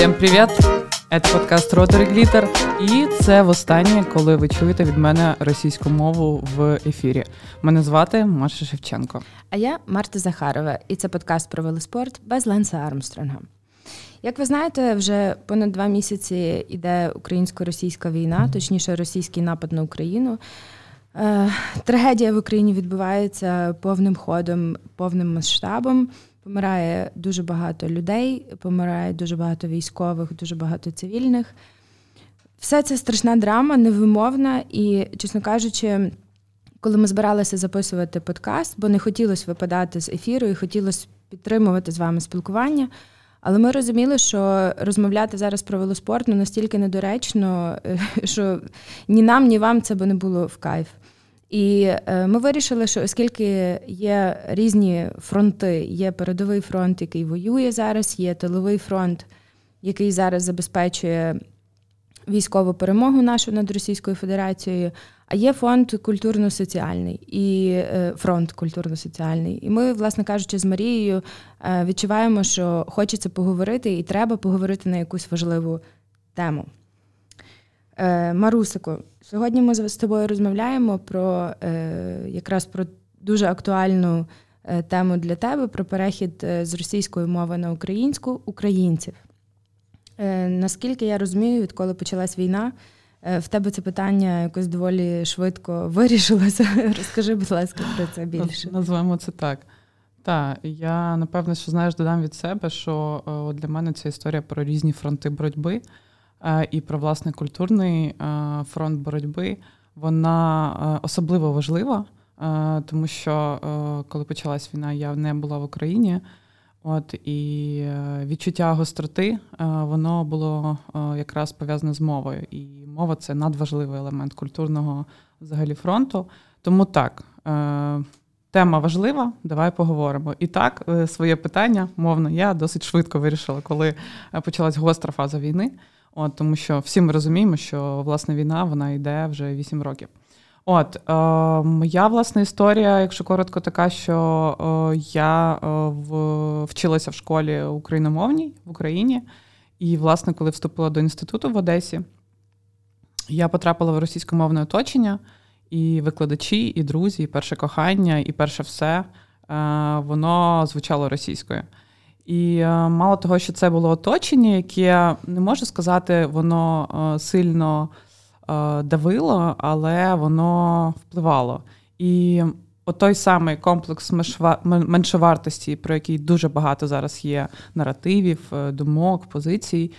Всім привіт! Це подкаст Ротary Glitter. І це востаннє, коли ви чуєте від мене російську мову в ефірі. Мене звати Маша Шевченко. А я Марта Захарова, і це подкаст про велоспорт без Ленса Армстронга. Як ви знаєте, вже понад два місяці йде українсько-російська війна, точніше, російський напад на Україну. Е, трагедія в Україні відбувається повним ходом, повним масштабом. Помирає дуже багато людей, помирає дуже багато військових, дуже багато цивільних. Все це страшна драма, невимовна, і, чесно кажучи, коли ми збиралися записувати подкаст, бо не хотілося випадати з ефіру і хотілося підтримувати з вами спілкування. Але ми розуміли, що розмовляти зараз про велоспорт ну, настільки недоречно, що ні нам, ні вам це би не було в кайф. І е, ми вирішили, що оскільки є різні фронти, є передовий фронт, який воює зараз, є тиловий фронт, який зараз забезпечує військову перемогу нашу над Російською Федерацією, а є фонд культурно-соціальний і е, фронт культурно-соціальний. І ми, власне кажучи, з Марією е, відчуваємо, що хочеться поговорити, і треба поговорити на якусь важливу тему. Марусико, сьогодні ми з тобою розмовляємо про якраз про дуже актуальну тему для тебе про перехід з російської мови на українську українців. Наскільки я розумію, відколи почалась війна, в тебе це питання якось доволі швидко вирішилося. Розкажи, будь ласка, про це більше. Назвемо це так. Так, я напевно, що знаєш, додам від себе, що для мене ця історія про різні фронти боротьби. Е, і про власне культурний е, фронт боротьби, вона е, особливо важлива, тому що коли почалась війна, я не була в Україні. От і відчуття гостроти, воно було якраз пов'язане з мовою. І мова це надважливий елемент культурного взагалі фронту. Тому так, тема важлива, давай поговоримо. І так, своє питання, мовно, я досить швидко вирішила, коли почалась гостра фаза війни. От, Тому що всі ми розуміємо, що власне війна вона йде вже 8 років. От е, моя власна історія, якщо коротко, така, що е, я е, в, вчилася в школі україномовній в Україні, і, власне, коли вступила до інституту в Одесі, я потрапила в російськомовне оточення, і викладачі, і друзі, і перше кохання, і перше все е, воно звучало російською. І е, мало того, що це було оточення, яке не можу сказати, воно е, сильно е, давило, але воно впливало. І той самий комплекс меншовартості, про який дуже багато зараз є наративів, думок, позицій,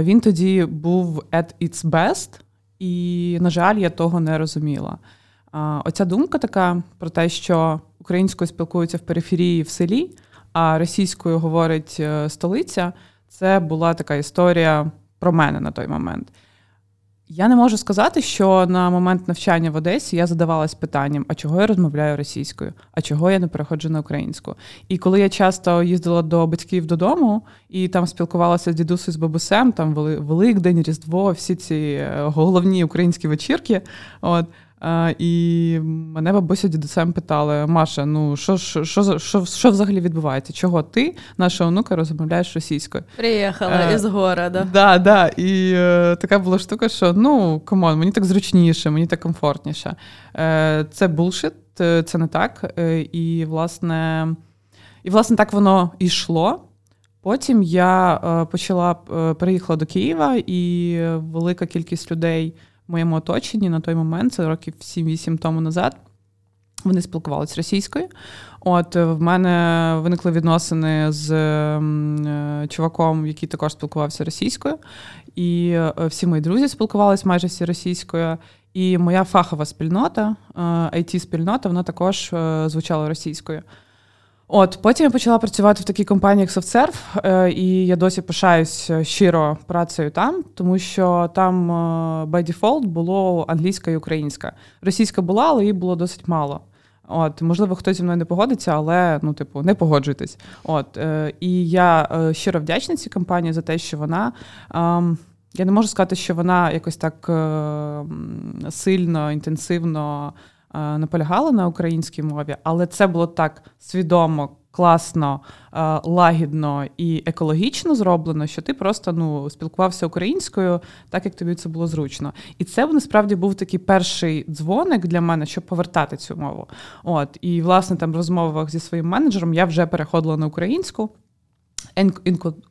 він тоді був at its best, і, на жаль, я того не розуміла. Оця думка така про те, що українською спілкуються в периферії в селі а російською говорить е, столиця, це була така історія про мене на той момент. Я не можу сказати, що на момент навчання в Одесі я задавалась питанням, а чого я розмовляю російською, а чого я не переходжу на українську. І коли я часто їздила до батьків додому і там спілкувалася з дідусею з бабусем, там Великдень, Різдво, всі ці е, головні українські вечірки. От а, І мене бабуся з дідусем питали: Маша, ну що що, що, що, що взагалі відбувається? Чого ти, наша онука, розмовляєш російською? Приїхала а, е, із города. Да, да. І е, така була штука, що ну come on, мені так зручніше, мені так комфортніше. Е, Це bullshit, е, це не так. Е, і, власне, і, власне, так воно йшло. Потім я е, почала переїхала до Києва, і велика кількість людей моєму оточенні на той момент, це років 7-8 тому назад. Вони спілкувалися російською. От в мене виникли відносини з е, чуваком, який також спілкувався російською. І е, всі мої друзі спілкувалися майже всі російською. І моя фахова спільнота, it е, спільнота вона також звучала російською. От потім я почала працювати в такій компанії, як SoftServe, е, і я досі пишаюсь е, щиро працею там, тому що там е, by default було англійська і українська. Російська була, але її було досить мало. От, можливо, хтось зі мною не погодиться, але ну, типу, не погоджуйтесь. От е, і я е, щиро вдячна цій компанії за те, що вона. Е, я не можу сказати, що вона якось так сильно, інтенсивно наполягала на українській мові, але це було так свідомо класно, е, лагідно і екологічно зроблено, що ти просто ну, спілкувався українською, так як тобі це було зручно. І це насправді був такий перший дзвоник для мене, щоб повертати цю мову. От І, власне, там в розмовах зі своїм менеджером я вже переходила на українську.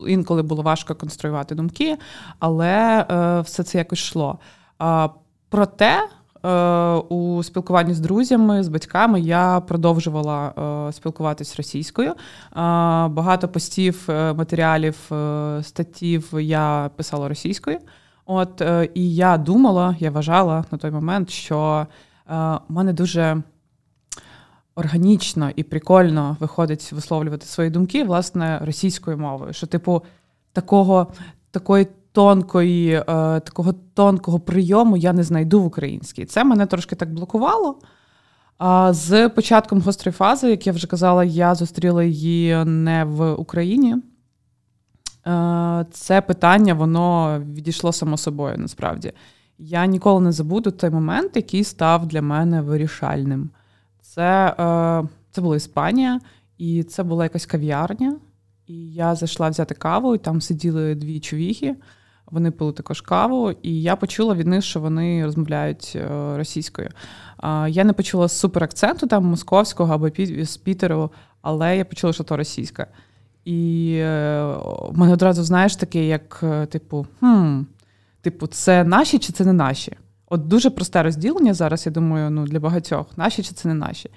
Інколи було важко конструювати думки, але е, все це якось йшло. Е, проте Е, у спілкуванні з друзями, з батьками я продовжувала е, спілкуватись російською. Е, багато постів, матеріалів, статтів я писала російською. От і я думала, я вважала на той момент, що в мене дуже органічно і прикольно виходить висловлювати свої думки власне російською мовою. Що, типу, такого такої тонкої, е, такого тонкого прийому я не знайду в українській. Це мене трошки так блокувало. А з початком гострої фази, як я вже казала, я зустріла її не в Україні. Е, це питання, воно відійшло само собою насправді. Я ніколи не забуду той момент, який став для мене вирішальним. Це е, це була Іспанія, і це була якась кав'ярня. І я зайшла взяти каву, і там сиділи дві чувіхи. Вони пили також каву, і я почула від них, що вони розмовляють е, російською. Я не почула супер акценту там московського або з Пітеру, але я почула, що то російська. І е, в мене одразу знаєш таке, як е, типу, хм, типу, це наші чи це не наші? От дуже просте розділення зараз, я думаю, ну для багатьох наші чи це не наші.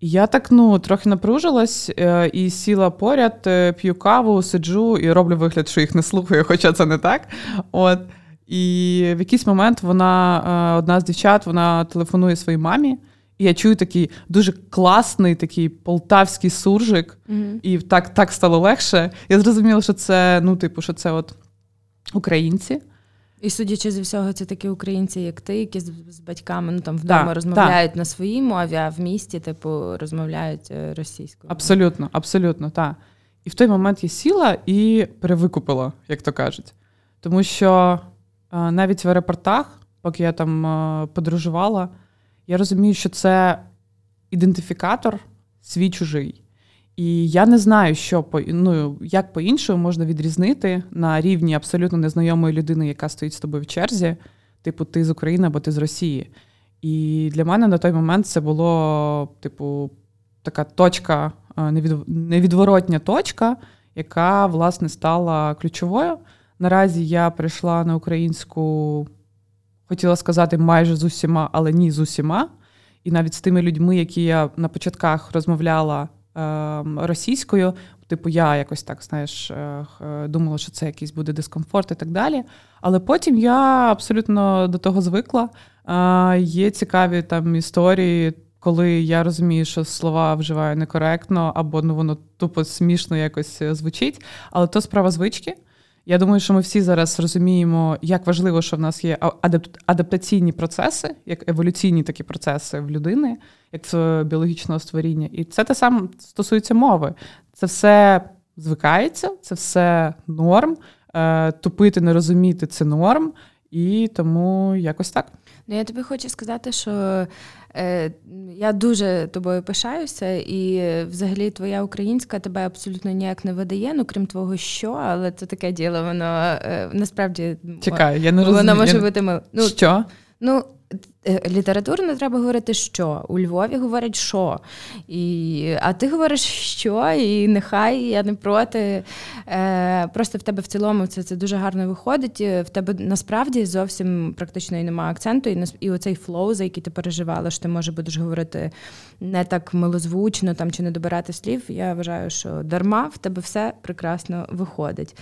Я так ну трохи напружилась е, і сіла поряд, е, п'ю каву, сиджу і роблю вигляд, що їх не слухаю, хоча це не так. От. І в якийсь момент вона, е, одна з дівчат, вона телефонує своїй мамі, і я чую такий дуже класний, такий полтавський суржик, mm-hmm. і так так стало легше. Я зрозуміла, що це, ну, типу, що це от українці. І судячи зі всього, це такі українці, як ти, які з, з батьками ну там вдома так, розмовляють так. на своїй мові, а в місті, типу, розмовляють е, російською. Абсолютно, абсолютно, так. І в той момент я сіла і перевикупила, як то кажуть. Тому що е, навіть в аеропортах, поки я там е, подорожувала, я розумію, що це ідентифікатор свій чужий. І я не знаю, що по ну, як по-іншому можна відрізнити на рівні абсолютно незнайомої людини, яка стоїть з тобою в черзі, типу, ти з України або ти з Росії. І для мене на той момент це було, типу, така точка, невідворотня точка, яка, власне, стала ключовою. Наразі я прийшла на українську, хотіла сказати, майже з усіма, але ні з усіма. І навіть з тими людьми, які я на початках розмовляла. Ем, російською. Типу, я якось так знаєш, е, думала, що це якийсь буде дискомфорт і так далі. Але потім я абсолютно до того звикла. Є цікаві там історії, коли я розумію, що слова вживаю некоректно, або ну воно тупо смішно якось е, звучить. Але то справа звички. Я думаю, що ми всі зараз розуміємо, як важливо, що в нас є адаптаційні процеси, як еволюційні такі процеси в людини, як в біологічного створіння. І це те саме стосується мови. Це все звикається, це все норм. Е, тупити, не розуміти це норм, і тому якось так. Ну, я тобі хочу сказати, що е, я дуже тобою пишаюся, і взагалі твоя українська тебе абсолютно ніяк не видає, ну крім твого що, але це таке діло, воно е, насправді Чекай, я не розумію. Воно може бути мил. Ну, Що? Ну, Е, літературно треба говорити, що у Львові говорять що. І, А ти говориш що, і нехай я не проти. Е, Просто в тебе в цілому це це дуже гарно виходить. В тебе насправді зовсім практично і немає акценту, і і оцей flow, за який ти переживала, що ти може будеш говорити не так милозвучно там чи не добирати слів. Я вважаю, що дарма в тебе все прекрасно виходить.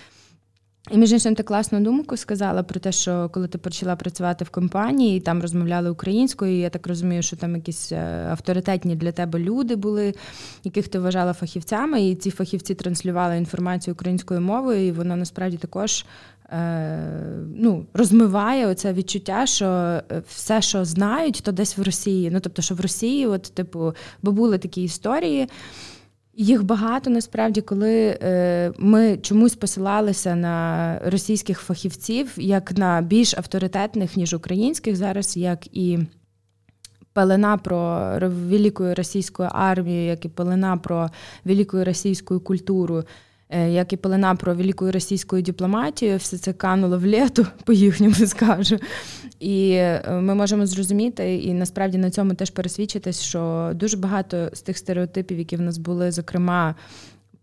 І між іншим, ти класну думку сказала про те, що коли ти почала працювати в компанії, і там розмовляли українською, я так розумію, що там якісь е, авторитетні для тебе люди були, яких ти вважала фахівцями, і ці фахівці транслювали інформацію українською мовою, і воно насправді також е, ну, розмиває оце відчуття, що е, все, що знають, то десь в Росії. Ну тобто, що в Росії, от, типу, бо були такі історії. Їх багато насправді, коли е, ми чомусь посилалися на російських фахівців як на більш авторитетних, ніж українських, зараз як і пелена про велику російську армію, як і пелена про велику російську культуру. Е, як і пелена про велику російську дипломатію, все це кануло в літу, по їхньому скажу. І е, ми можемо зрозуміти, і насправді на цьому теж пересвідчитись, що дуже багато з тих стереотипів, які в нас були, зокрема.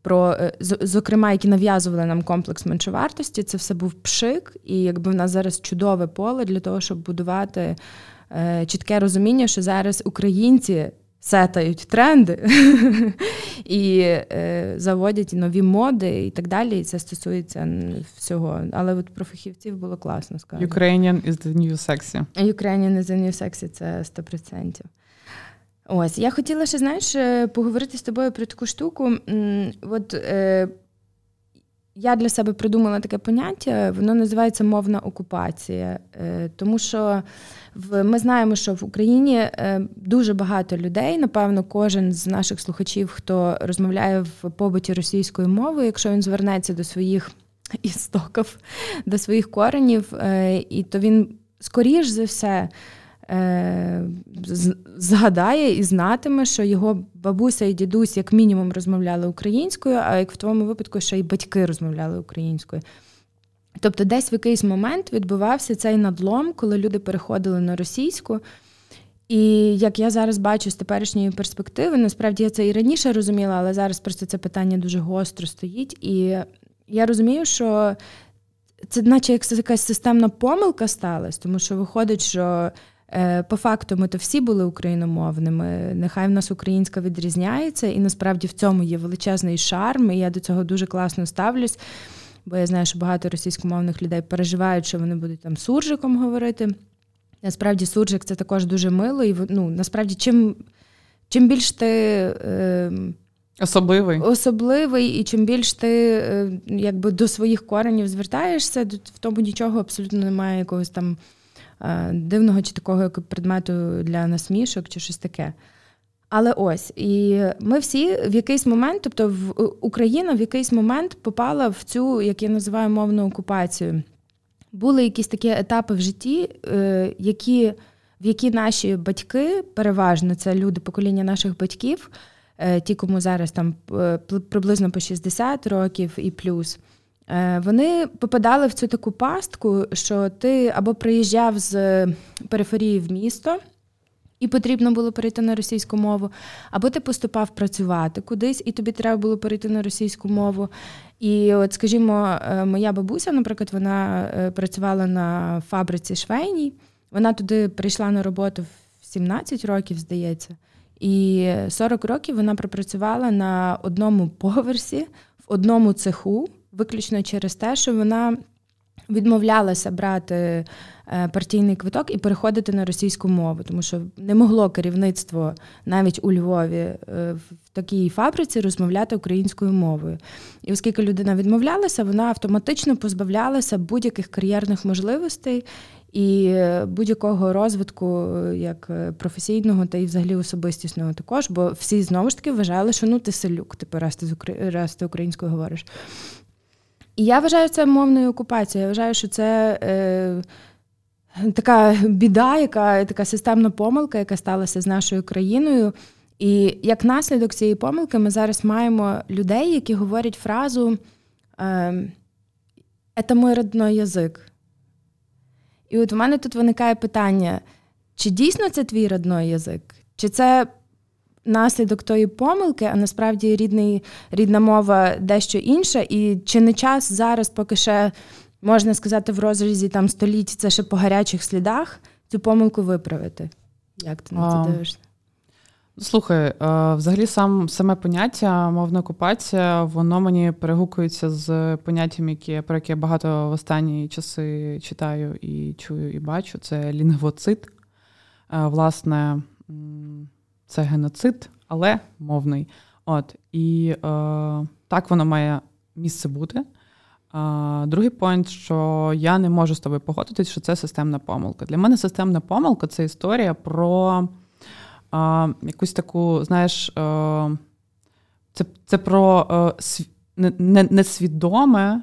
Про е, зокрема, які нав'язували нам комплекс меншовартості, це все був пшик, і якби в нас зараз чудове поле для того, щоб будувати чітке розуміння, що зараз українці сетають тренди і е, заводять нові моди і так далі. І це стосується всього. Але от про фахівців було класно сказати. Ukrainian is the new sexy. Ukrainian is the new sexy, це 100%. Ось, я хотіла ще, знаєш, е, поговорити з тобою про таку штуку. От е, я для себе придумала таке поняття, воно називається мовна окупація. Е, тому що в ми знаємо, що в Україні е, дуже багато людей. Напевно, кожен з наших слухачів, хто розмовляє в побуті російською мовою, якщо він звернеться до своїх істоків, до своїх коренів, е, і то він скоріш за все. Е, згадає і знатиме, що його бабуся і дідусь, як мінімум, розмовляли українською, а як в твоєму випадку, ще й батьки розмовляли українською. Тобто, десь в якийсь момент відбувався цей надлом, коли люди переходили на російську. І як я зараз бачу з теперішньої перспективи, насправді я це і раніше розуміла, але зараз просто це питання дуже гостро стоїть. І я розумію, що це, наче як якась системна помилка сталася, тому що виходить, що по факту ми то всі були україномовними. Нехай в нас українська відрізняється, і насправді в цьому є величезний шарм, і я до цього дуже класно ставлюсь бо я знаю, що багато російськомовних людей переживають, що вони будуть там суржиком говорити. Насправді, суржик це також дуже мило, і ну, насправді, чим чим більш ти е, особливий, особливий, і чим більш ти е, якби до своїх коренів звертаєшся, в тому нічого абсолютно немає якогось там е, дивного чи такого предмету для насмішок, чи щось таке. Але ось і ми всі в якийсь момент, тобто в Україна в якийсь момент попала в цю, як я називаю, мовну окупацію. Були якісь такі етапи в житті, е, які, в які наші батьки, переважно це люди покоління наших батьків, е, ті, кому зараз там е, приблизно по 60 років і плюс. Вони попадали в цю таку пастку, що ти або приїжджав з периферії в місто і потрібно було перейти на російську мову, або ти поступав працювати кудись, і тобі треба було перейти на російську мову. І, от, скажімо, е, моя бабуся, наприклад, вона е, працювала на фабриці швейній. Вона туди прийшла на роботу в 17 років, здається. І 40 років вона пропрацювала на одному поверсі, в одному цеху, виключно через те, що вона відмовлялася брати Е, партійний квиток і переходити на російську мову, тому що не могло керівництво навіть у Львові е, в такій фабриці розмовляти українською мовою. І оскільки людина відмовлялася, вона автоматично позбавлялася будь-яких кар'єрних можливостей. І е, будь-якого розвитку, як професійного, та й взагалі особистісного також, бо всі знову ж таки вважали, що ну ти селюк, типу, раз ти, ти українською говориш. І я вважаю це мовною окупацією. Я вважаю, що це е, така біда, яка така системна помилка, яка сталася з нашою країною. І як наслідок цієї помилки, ми зараз маємо людей, які говорять фразу «Це мій родной язик. І от у мене тут виникає питання: чи дійсно це твій родной язик? Чи це наслідок тої помилки, а насправді рідний, рідна мова дещо інша? І чи не час зараз, поки ще можна сказати, в розрізі там століть це ще по гарячих слідах, цю помилку виправити. Як ти на це дивишся? Слухай, взагалі сам саме поняття мовна окупація, воно мені перегукується з поняттям, які, про яке я багато в останні часи читаю і чую, і бачу. Це лінгвоцид. Власне, це геноцид, але мовний. От І е, так воно має місце бути. Другий поінт, що я не можу з тобою погодитись, що це системна помилка. Для мене системна помилка це історія про а, якусь таку, знаєш, а, це це про а, несвідоме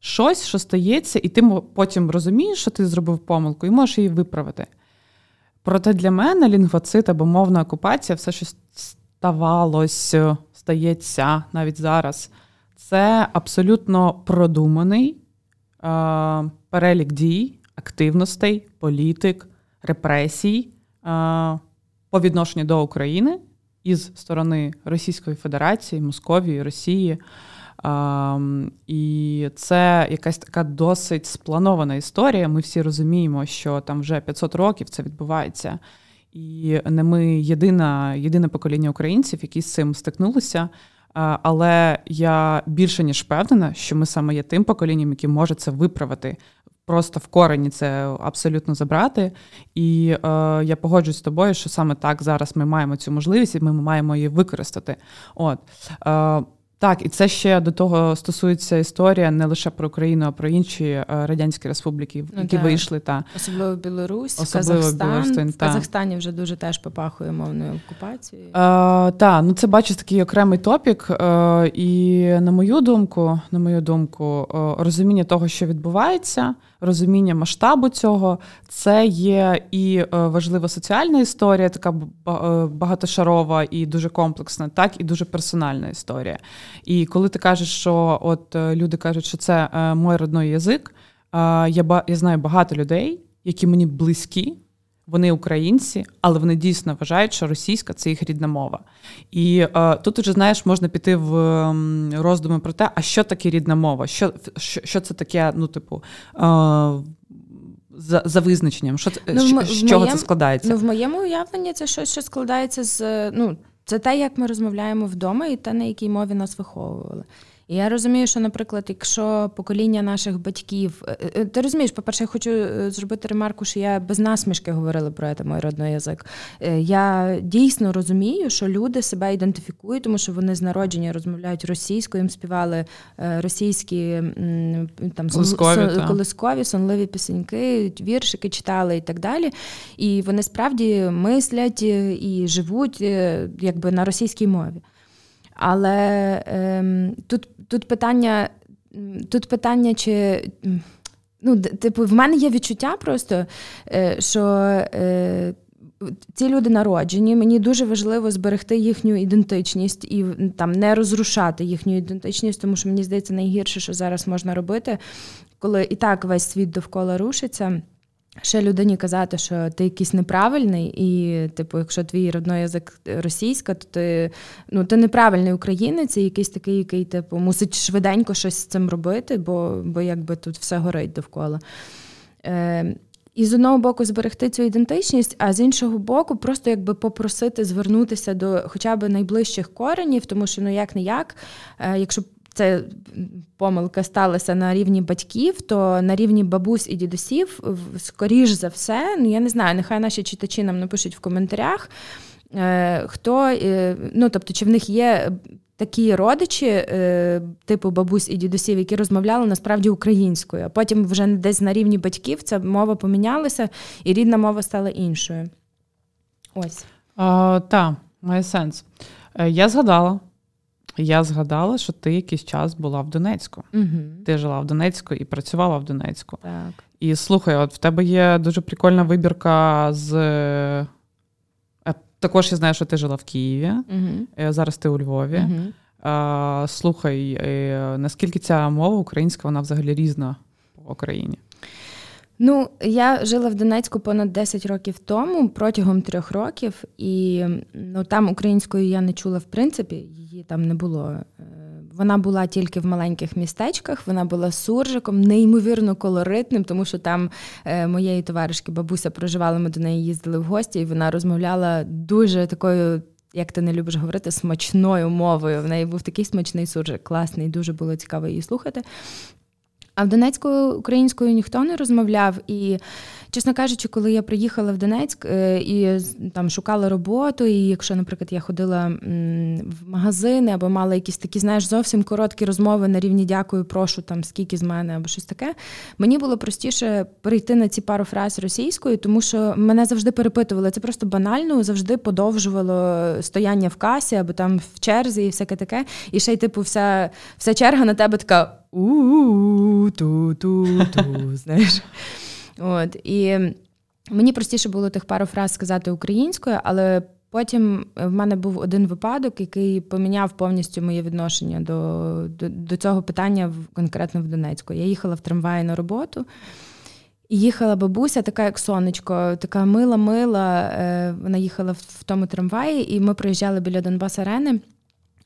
щось, що стається, і ти потім розумієш, що ти зробив помилку, і можеш її виправити. Проте для мене лінгвоцит або мовна окупація все що ставалось, стається навіть зараз. Це абсолютно продуманий е, перелік дій, активностей, політик, репресій е, по відношенню до України із сторони Російської Федерації, Московії, Росії. І це якась така досить спланована історія. Ми всі розуміємо, що там вже 500 років це відбувається. І не ми єдина, єдине покоління українців, які з цим стикнулися. Але я більше ніж впевнена, що ми саме є тим поколінням, яке може це виправити. Просто в корені це абсолютно забрати. І е, я погоджуюсь з тобою, що саме так зараз ми маємо цю можливість, і ми маємо її використати. От. Е, так, і це ще до того стосується історія не лише про Україну, а про інші е, радянські республіки, ну, які так. вийшли. Та особливо Білорусь, особливо Казахстан. В Казахстані вже дуже теж попахує мовною окупацією. Е, Так, ну це бачиш такий окремий топік. Е, І на мою думку, на мою думку, е, розуміння того, що відбувається розуміння масштабу цього. Це є і е, важлива соціальна історія, така е, багатошарова і дуже комплексна, так і дуже персональна історія. І коли ти кажеш, що от е, люди кажуть, що це мой родний язик, я я знаю багато людей, які мені близькі вони українці, але вони дійсно вважають, що російська це їх рідна мова. І е, тут уже знаєш, можна піти в роздуми про те, а що таке рідна мова, що що, що це таке, ну, типу. Е, за за визначенням, що ну, з, з чого моєм, це складається? Ну, в моєму уявленні це щось, що складається з ну, це те, як ми розмовляємо вдома, і те, на якій мові нас виховували. І я розумію, що, наприклад, якщо покоління наших батьків, е, е, ти розумієш, по-перше, я хочу е, зробити ремарку, що я без насмішки говорила про це мій родний язик. Я дійсно розумію, що люди себе ідентифікують, тому що вони з народження розмовляють російською, їм співали російські там колискові, сон, колискові сонливі пісеньки, віршики читали і так далі. І вони справді мислять і живуть якби на російській мові. Але ем, тут тут питання, тут питання, чи. Ну, типу, в мене є відчуття просто, е, що е, ці люди народжені, мені дуже важливо зберегти їхню ідентичність і там не розрушати їхню ідентичність, тому що мені здається, найгірше, що зараз можна робити, коли і так весь світ довкола рушиться. Ще людині казати, що ти якийсь неправильний, і, типу, якщо твій родний язик російська, то ти ну, ти неправильний українець, і якийсь такий, який типу, мусить швиденько щось з цим робити, бо бо якби тут все горить довкола. Е, І з одного боку зберегти цю ідентичність, а з іншого боку, просто якби попросити звернутися до хоча б найближчих коренів, тому що ну як не як, якщо це помилка сталася на рівні батьків, то на рівні бабусь і дідусів, скоріш за все, ну я не знаю, нехай наші читачі нам напишуть в коментарях. Е, хто, е, ну тобто, чи в них є такі родичі, е, типу бабусь і дідусів, які розмовляли насправді українською, а потім вже десь на рівні батьків ця мова помінялася, і рідна мова стала іншою. Ось. Так, має сенс. Я згадала, я згадала, що ти якийсь час була в Донецьку. Угу. Ти жила в Донецьку і працювала в Донецьку. Так. І слухай, от в тебе є дуже прикольна вибірка з. Е, також я знаю, що ти жила в Києві. Угу. Зараз ти у Львові. Угу. Слухай, е, наскільки ця мова українська, вона взагалі різна по Україні? Ну, я жила в Донецьку понад 10 років тому, протягом трьох років, і ну там українською я не чула в принципі, її там не було. Е, вона була тільки в маленьких містечках, вона була суржиком, неймовірно колоритним, тому що там е, моєї товаришки бабуся проживала, ми до неї їздили в гості, і вона розмовляла дуже такою. Як ти не любиш говорити, смачною мовою. В неї був такий смачний суржик, класний, дуже було цікаво її слухати. А в Донецьку українською ніхто не розмовляв. І, чесно кажучи, коли я приїхала в Донецьк е, і там шукала роботу, і якщо, наприклад, я ходила в магазини або мала якісь такі, знаєш, зовсім короткі розмови на рівні дякую, прошу там скільки з мене або щось таке, мені було простіше перейти на ці пару фраз російською, тому що мене завжди перепитували. Це просто банально завжди подовжувало стояння в касі або там в черзі і всяке таке. І ще й типу, вся, вся черга на тебе така у-ту-ту-ту, знаєш. От, І Мені простіше було тих пару фраз сказати українською, але потім в мене був один випадок, який поміняв повністю моє відношення до, до, до цього питання конкретно в Донецьку. Я їхала в трамваї на роботу. І їхала бабуся, така як сонечко, така мила-мила. Е, вона їхала в тому трамваї, і ми приїжджали біля Донбас Арени.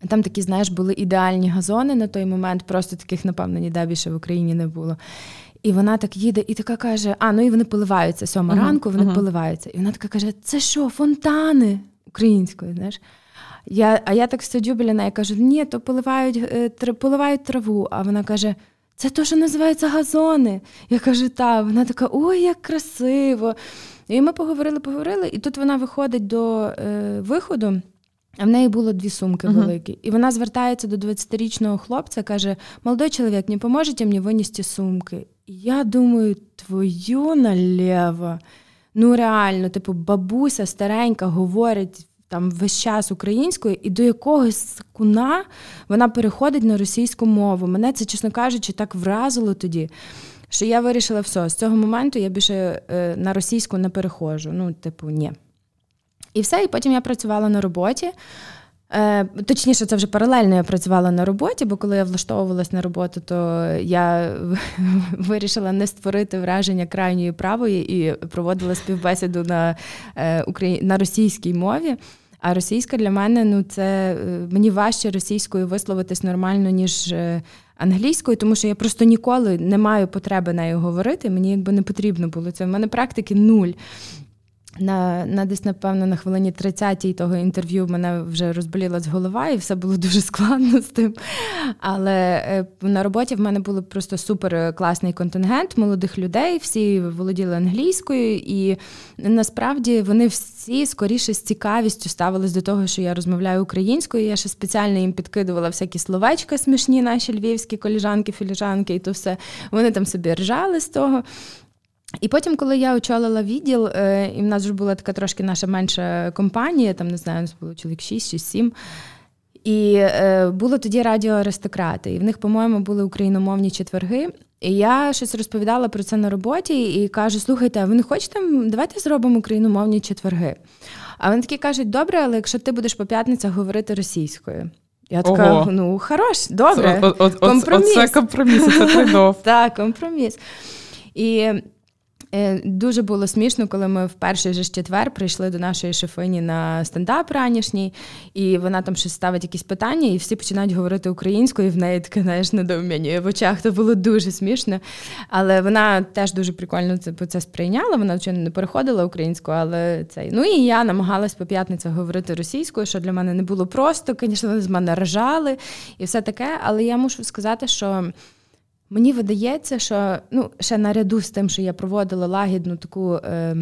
Там такі, знаєш, були ідеальні газони на той момент, просто таких, напевно, ніде більше в Україні не було. І вона так їде і така каже: А, ну і вони поливаються сьома uh-huh, ранку, вони uh-huh. поливаються. І вона така каже: Це що, фонтани українською? знаєш? Я, А я так сиджу біля неї кажу: ні, то поливають е, поливають траву. А вона каже: це то, що називається газони. Я кажу, так. Вона така, ой, як красиво. І ми поговорили, поговорили, і тут вона виходить до е, виходу. А в неї було дві сумки uh-huh. великі. І вона звертається до 20-річного хлопця, каже: Молодой чоловік, не поможете мені винести сумки? І я думаю, твою налево. Ну, реально, типу, бабуся старенька говорить там весь час українською, і до якогось секуна вона переходить на російську мову. Мене це, чесно кажучи, так вразило тоді. Що я вирішила все, з цього моменту я більше е, на російську не переходжу. Ну, типу, ні. І все, і потім я працювала на роботі. Е, Точніше, це вже паралельно я працювала на роботі, бо коли я влаштовувалась на роботу, то я вирішила не створити враження крайньої правої і проводила співбесіду на, е, на російській мові. А російська для мене ну це е, мені важче російською висловитись нормально, ніж е, англійською, тому що я просто ніколи не маю потреби нею говорити. Мені якби не потрібно було це. У мене практики нуль. На на десь, напевно, на хвилині 30-й того інтерв'ю мене вже розболілась голова, і все було дуже складно з тим. Але е, на роботі в мене був просто супер класний контингент молодих людей, всі володіли англійською, і насправді вони всі скоріше з цікавістю ставились до того, що я розмовляю українською. Я ще спеціально їм підкидувала всякі словечка смішні, наші львівські коліжанки, філіжанки, і то все. Вони там собі ржали з того. І потім, коли я очолила відділ, е, і в нас вже була така трошки наша менша компанія, там не знаю, у нас було чоловік 6 чи 7. І е, було тоді радіо Аристократи, і в них, по-моєму, були україномовні четверги. І я щось розповідала про це на роботі і кажу: слухайте, а ви не хочете, давайте зробимо україномовні четверги. А вони такі кажуть, добре, але якщо ти будеш по п'ятницях говорити російською. Я така, Ого. ну хорош, добре. О, о, компроміс. Оце компроміс, це трейдов. Так, компроміс. І дуже було смішно, коли ми в перший же четвер прийшли до нашої шефині на стендап ранішній, і вона там щось ставить якісь питання, і всі починають говорити українською, і в неї таке знаєш, недоуміння в очах. То було дуже смішно. Але вона теж дуже прикольно це це сприйняла. Вона звичайно не переходила українською, але цей. Ну і я намагалась по п'ятницях говорити російською, що для мене не було просто. Звісно, вони з мене ржали і все таке. Але я мушу сказати, що. Мені видається, що ну, ще наряду з тим, що я проводила лагідну таку е,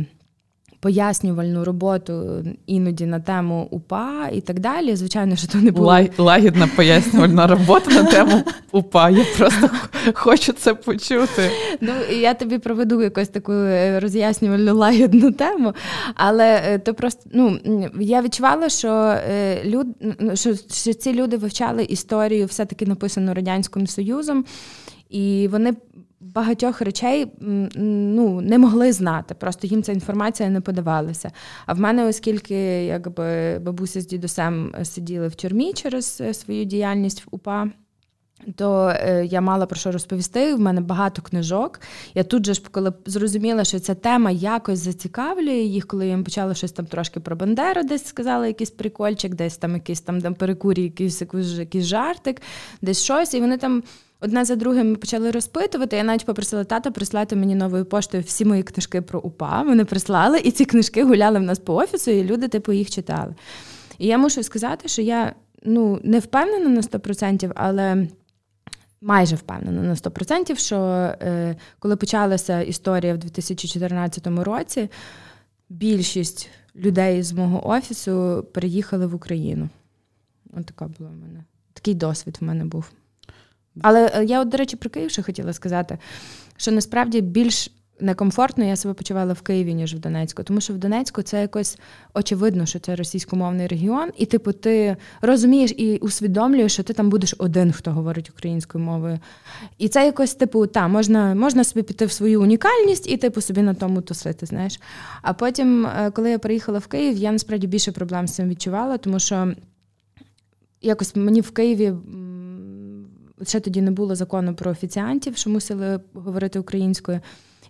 пояснювальну роботу іноді на тему УПА і так далі. Звичайно, що то не було лагідна пояснювальна робота на тему УПА. Я просто хочу це почути. Ну я тобі проведу якусь таку е, роз'яснювальну лагідну тему, але е, то просто ну я відчувала, що е, люд що, що ці люди вивчали історію, все таки написану радянським союзом. І вони багатьох речей ну, не могли знати, просто їм ця інформація не подавалася. А в мене, оскільки якби бабуся з дідусем сиділи в тюрмі через е, свою діяльність в УПА. То е, я мала про що розповісти. В мене багато книжок. Я тут же ж коли зрозуміла, що ця тема якось зацікавлює їх, коли їм почала щось там трошки про Бандеру, десь сказала якийсь прикольчик, десь там якийсь там, там перекурі, якийсь, якийсь, якийсь жартик, десь щось, і вони там. Одна за другим ми почали розпитувати. Я навіть попросила тата прислати мені новою поштою всі мої книжки про УПА. Вони прислали, і ці книжки гуляли в нас по офісу, і люди, типу, їх читали. І я мушу сказати, що я ну, не впевнена на 100%, але. Майже впевнена на 100%, що е, коли почалася історія в 2014 році, більшість людей з мого офісу переїхали в Україну. Ось така була в мене. Такий досвід в мене був. Але е, я, от, до речі, про Київ ще хотіла сказати, що насправді більш некомфортно я себе почувала в Києві, ніж в Донецьку. Тому що в Донецьку це якось очевидно, що це російськомовний регіон, і типу ти розумієш і усвідомлюєш, що ти там будеш один, хто говорить українською мовою. І це якось, типу, та, можна можна собі піти в свою унікальність і типу собі на тому тусити. знаєш. А потім, е, коли я приїхала в Київ, я насправді більше проблем з цим відчувала, тому що якось мені в Києві. Ще тоді не було закону про офіціантів, що мусили говорити українською.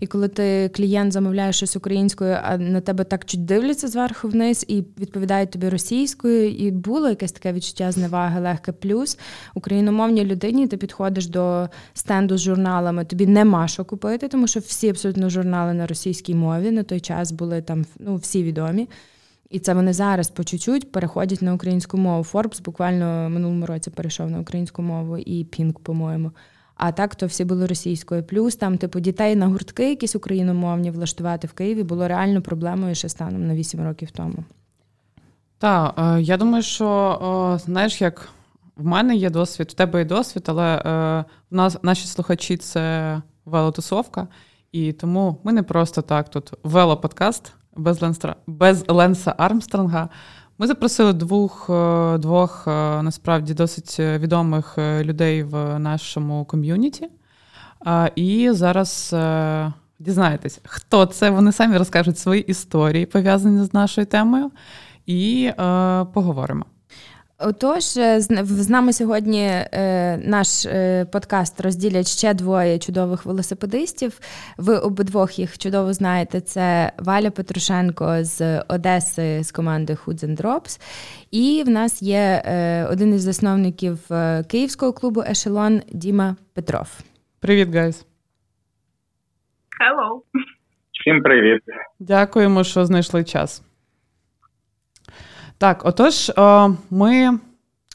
І коли ти клієнт замовляє щось українською, а на тебе так чуть дивляться зверху вниз і відповідають тобі російською, і було якесь таке відчуття зневаги, легке плюс україномовній людині. Ти підходиш до стенду з журналами, тобі нема що купити, тому що всі абсолютно журнали на російській мові на той час були там ну, всі відомі. І це вони зараз по чуть-чуть переходять на українську мову. Форбс буквально минулому році перейшов на українську мову і Пінк, по-моєму. А так то всі були російською. Плюс там, типу, дітей на гуртки, якісь україномовні влаштувати в Києві було реально проблемою ще станом на 8 років тому. Так, е, я думаю, що знаєш, як в мене є досвід, в тебе є досвід, але е, в нас наші слухачі це велотусовка, і тому ми не просто так тут велоподкаст без Ленса, без Ленса Армстронга. Ми запросили двох е, двох е, насправді досить відомих е, людей в нашому ком'юніті. І зараз дізнаєтесь, хто це. Вони самі розкажуть свої історії, пов'язані з нашою темою, і поговоримо. Отож, е, з нами сьогодні е, наш е, подкаст розділять ще двоє чудових велосипедистів. Ви обидвох їх чудово знаєте. Це Валя Петрушенко з Одеси з команди Hoods and Drops. І в нас є один із засновників київського клубу Ешелон Діма Петров. Привіт, гайз. Hello. Всім привіт. Дякуємо, що знайшли час. Так, отож, е, ми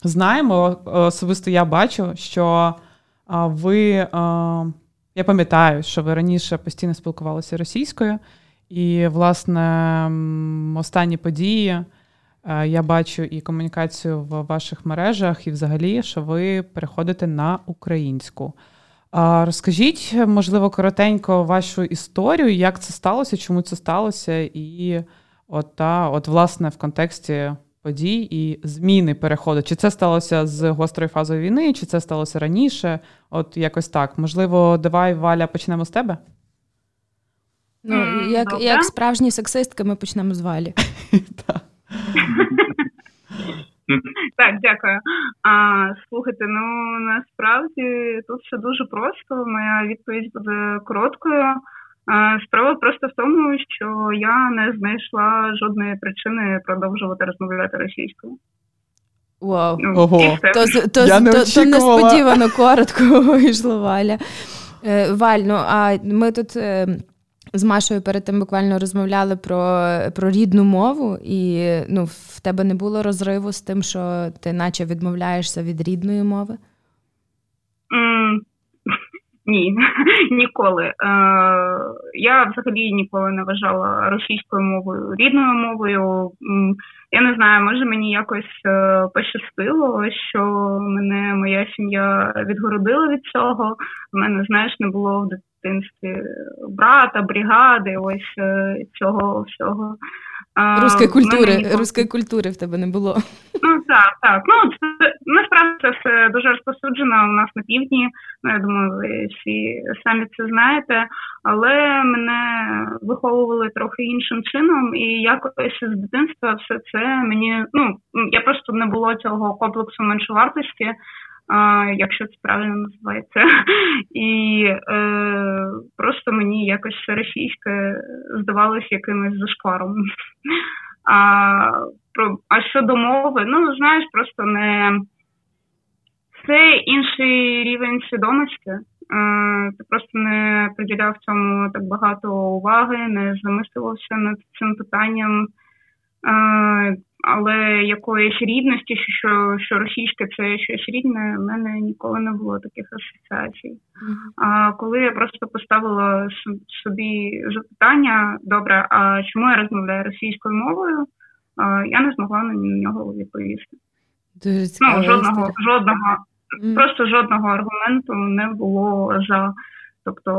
знаємо, особисто я бачу, що ви, е, я пам'ятаю, що ви раніше постійно спілкувалися російською, і, власне, останні події е, я бачу і комунікацію в ваших мережах, і взагалі, що ви переходите на українську. Розкажіть, можливо, коротенько вашу історію, як це сталося, чому це сталося, і От та, от, власне, в контексті подій і зміни переходу. Чи це сталося з гострою фазою війни, чи це сталося раніше? От якось так. Можливо, давай, Валя, почнемо з тебе? Ну, як як справжні сексистки, ми почнемо з Валі. Так, дякую. А, Слухайте, ну насправді тут все дуже просто. Моя відповідь буде короткою. Справа просто в тому, що я не знайшла жодної причини продовжувати розмовляти російською. Вау. Ну, Ого. То, то, я не то, то несподівано коротко вийшло Валя. Е, Валь, ну а ми тут е, з Машою перед тим буквально розмовляли про про рідну мову, і ну, в тебе не було розриву з тим, що ти наче відмовляєшся від рідної мови? Mm, ні, ніколи. Е, Я взагалі ніколи не вважала російською мовою рідною мовою. Я не знаю, може мені якось е, пощастило, що мене моя сім'я відгородила від цього. У мене, знаєш, не було в дитинстві брата, бригади, ось е, цього всього. Руської культури мене... руської культури в тебе не було. Ну так, так. Ну це насправді це все дуже розповсюджено у нас на півдні. Ну я думаю, ви всі самі це знаєте. Але мене виховували трохи іншим чином, і якось з дитинства все це мені ну я просто не було цього комплексу меншовартості якщо це правильно називається. І е, просто мені якось все російське здавалось якимось зашкваром. А про, а щодо мови, ну знаєш, просто не це інший рівень свідомості. Ти просто не приділяв цьому так багато уваги, не замислювався над цим питанням але якоїсь рідності, що що російське це щось рідне, в мене ніколи не було таких асоціацій. А коли я просто поставила собі запитання, добре, а чому я розмовляю російською мовою, я не змогла на нього відповісти. Дуже ну, жодного, жодного, mm-hmm. просто жодного аргументу не було за Тобто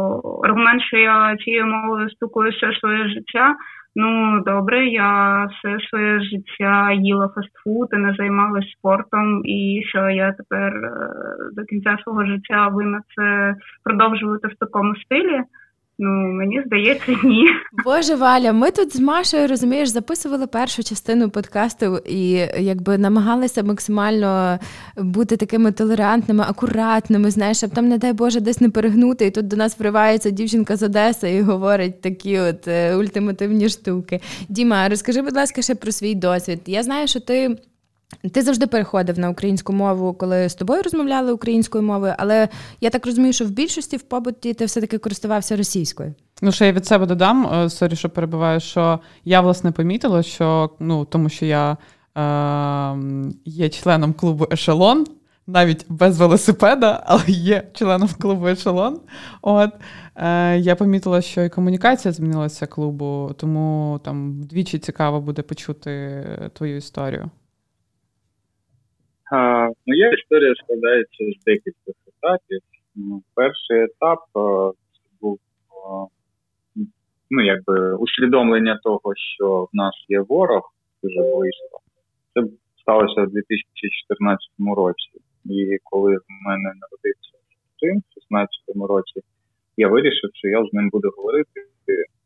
аргумент, що я цією мовою спілкуюся своє життя. Ну добре, я все своє життя їла фастфуд і не займалася спортом, і що я тепер е, до кінця свого життя винна це продовжувати в такому стилі. Ну, мені здається, ні. Боже Валя, ми тут з Машею розумієш, записували першу частину подкасту і якби намагалися максимально бути такими толерантними, акуратними, знаєш, щоб там, не дай Боже, десь не перегнути. І тут до нас вривається дівчинка з Одеси і говорить такі от е, ультимативні штуки. Діма, розкажи, будь ласка, ще про свій досвід. Я знаю, що ти. Ти завжди переходив на українську мову, коли з тобою розмовляли українською мовою, але я так розумію, що в більшості в побуті ти все-таки користувався російською. Ну, ще я від себе додам, е, sorry, що перебиваю, що я власне помітила, що ну, тому що я е, є членом клубу Ешелон, навіть без велосипеда, але є членом клубу Ешелон. От е, я помітила, що і комунікація змінилася клубу, тому там вдвічі цікаво буде почути твою історію. Моя історія складається з декількох етапів. Ну, перший етап це був ну, якби усвідомлення того, що в нас є ворог дуже близько. Це сталося у 2014 році. І коли в мене народився син в 16 році, я вирішив, що я з ним буду говорити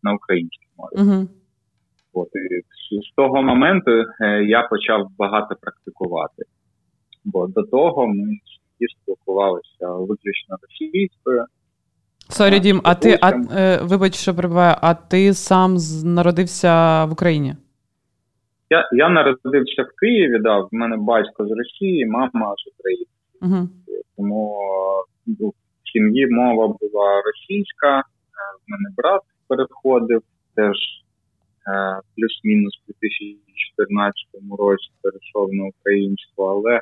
на українській мові. Uh-huh. От, і з того моменту е, я почав багато практикувати. Бо до того ми спілкувалися виключно російською. Sorry, Дім, а ти а, е, вибач, що перебиваю, а ти сам народився в Україні? Я я народився в Києві, да, в мене батько з Росії, мама з України. Угу. Тому ну, в сім'ї мова була російська, е, в мене брат переходив теж е, плюс-мінус у 2014 році перейшов на українську, але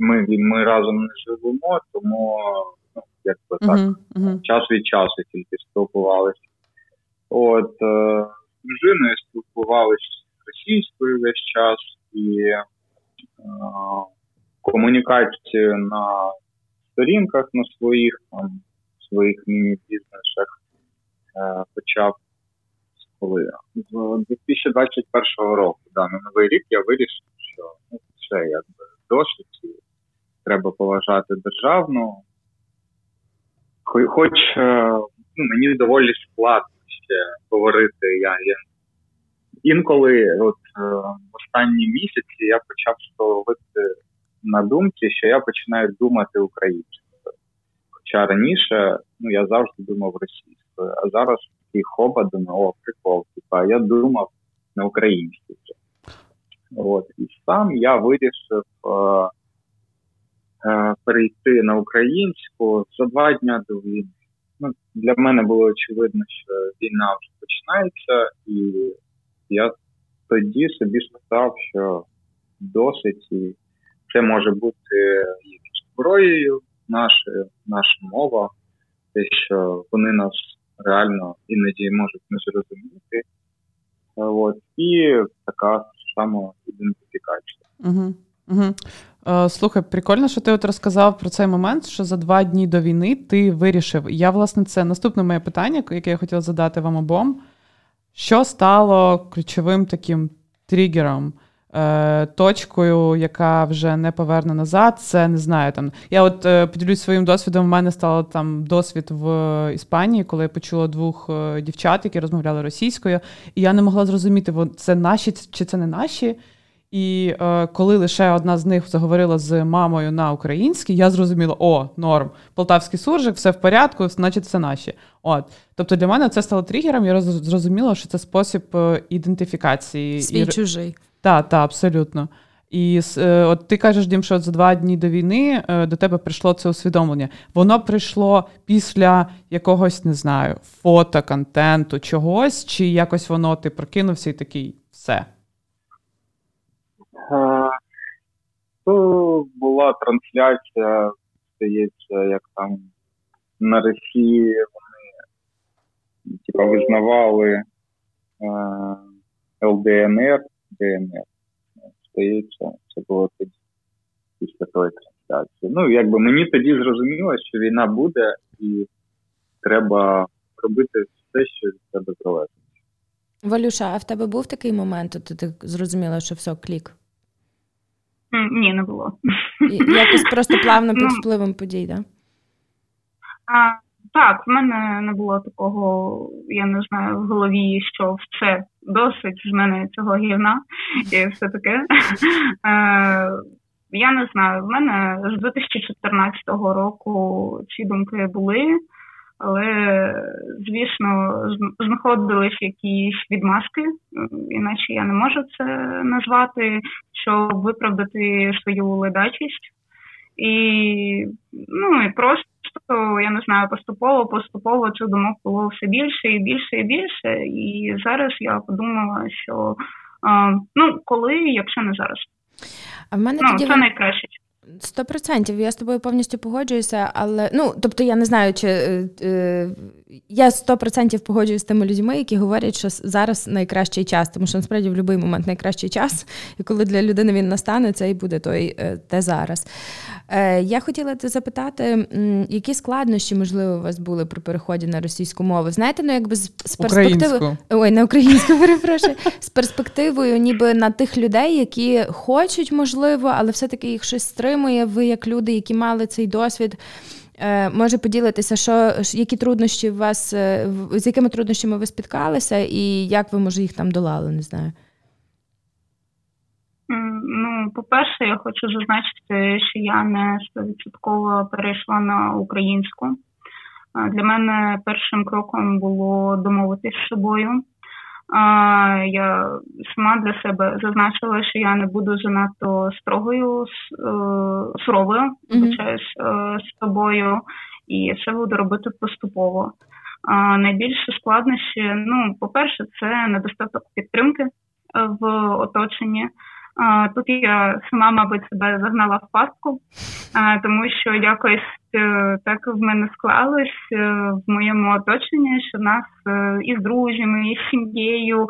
ми ми разом не живемо, тому ну, якби так uh-huh, uh-huh. час від часу тільки спілкувалися. От е, з дружиною спілкувалися російською весь час і е, комунікацію на сторінках на своїх там своїх міні-бізнесах е, почав коли з 2021 року. Да, на новий рік я вирішив, що ну, все якби досить, і треба поважати державну. Хоч е, ну, мені доволі складно ще говорити. Я, я Інколи, от е, в останні місяці, я почав ловити на думці, що я починаю думати українською. Хоча раніше ну, я завжди думав російською, а зараз такий хоба думаю, о, прикол, типа я думав на українській. От і сам я вирішив перейти на українську за два дні до війни. Ну, Для мене було очевидно, що війна вже починається, і я тоді собі сказав, що досить і це може бути зброєю нашою, наша мова, те, що вони нас реально іноді можуть не зрозуміти. От, І така самоідентифікація. Угу. Угу. Слухай, прикольно, що ти от розказав про цей момент, що за два дні до війни ти вирішив. Я, власне, це наступне моє питання, яке я хотіла задати вам обом. Що стало ключовим таким тригером, е, точкою, яка вже не поверне назад? Це не знаю. там. Я от е, поділюсь своїм досвідом. У мене стало там досвід в Іспанії, коли я почула двох дівчат, які розмовляли російською, і я не могла зрозуміти, це наші чи це не наші. І е, коли лише одна з них заговорила з мамою на українській, я зрозуміла, о, норм, полтавський суржик, все в порядку, значить, це наші. От. Тобто для мене це стало тригером, я зрозуміла, що це спосіб е, ідентифікації. Свій і... чужий. Так, так, абсолютно. І е, от ти кажеш, Дім, що за два дні до війни е, до тебе прийшло це усвідомлення. Воно прийшло після якогось, не знаю, фото, контенту, чогось, чи якось воно ти прокинувся і такий все. То була трансляція, здається, як там на Росії вони типа визнавали е, ЛДНР, ДНР. Здається, це було тоді після тої трансляції. Ну, якби мені тоді зрозуміло, що війна буде, і треба робити все, що від тебе залежить. Валюша, а в тебе був такий момент, от ти зрозуміла, що все, клік? Ні, не було. Якось просто плавно під ну, впливом подій, так? Да? Так, в мене не було такого, я не знаю, в голові, що все досить з мене цього гівна і все таке. Е, я не знаю, в мене з 2014 року ці думки були, але, звісно, знаходились якісь відмазки, іначе я не можу це назвати, щоб виправдати свою ледачість. І ну і просто я не знаю, поступово, поступово цих думок було все більше і більше і більше. І зараз я подумала, що ну коли, якщо не зараз, а в мене ну, тоді це найкраще. Сто процентів я з тобою повністю погоджуюся, але ну тобто я не знаю, чи е, е я сто процентів погоджуюся з тими людьми, які говорять, що зараз найкращий час, тому що насправді в будь-який момент найкращий час, і коли для людини він настане, це і буде той е, те зараз. Е, Я хотіла те запитати, які складнощі можливо у вас були при переході на російську мову? Знаєте, ну якби з, з перспективи ой, на українську перепрошую, з перспективою, ніби на тих людей, які хочуть, можливо, але все-таки їх щось стримує. Ви як люди, які мали цей досвід. Е, може поділитися, що які труднощі у вас е, з якими труднощами ви спіткалися, і як ви може їх там долали? Не знаю. Ну, по-перше, я хочу зазначити, що я не стовідсотково перейшла на українську. Для мене першим кроком було домовитись з собою. Я сама для себе зазначила, що я не буду занадто строгою е, суровою, вибачаюсь, mm-hmm. з тобою, і це буду робити поступово. Найбільше складнощі, ну, по-перше, це недостаток підтримки е, в оточенні. Тут я сама, мабуть, себе загнала в пастку, тому що якось е, так в мене склалось е, в моєму оточенні, що нас е, із друзями, і з сім'єю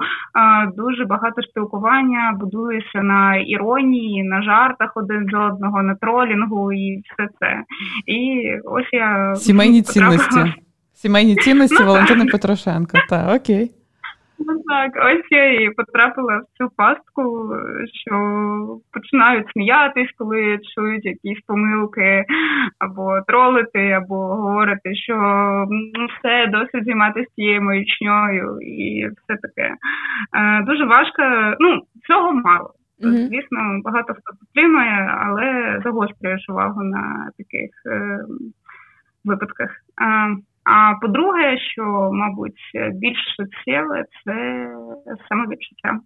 дуже багато спілкування будується на іронії, на жартах один з одного, на тролінгу і все це. І ось я сімейні потрапила... цінності. Сімейні цінності ну, Валентини Петрошенко. Так, окей. Ну так, ось я і потрапила в цю пастку, що починають сміятись, коли чують якісь помилки, або тролити, або говорити, що ну все досить займатися цією маячньою і все таке. Е, Дуже важко, ну цього мало. Mm-hmm. Звісно, багато хто підтримує, але загострюєш увагу на таких е, випадках. Е, а по-друге, що, мабуть, більш суттєве це самовідчуття.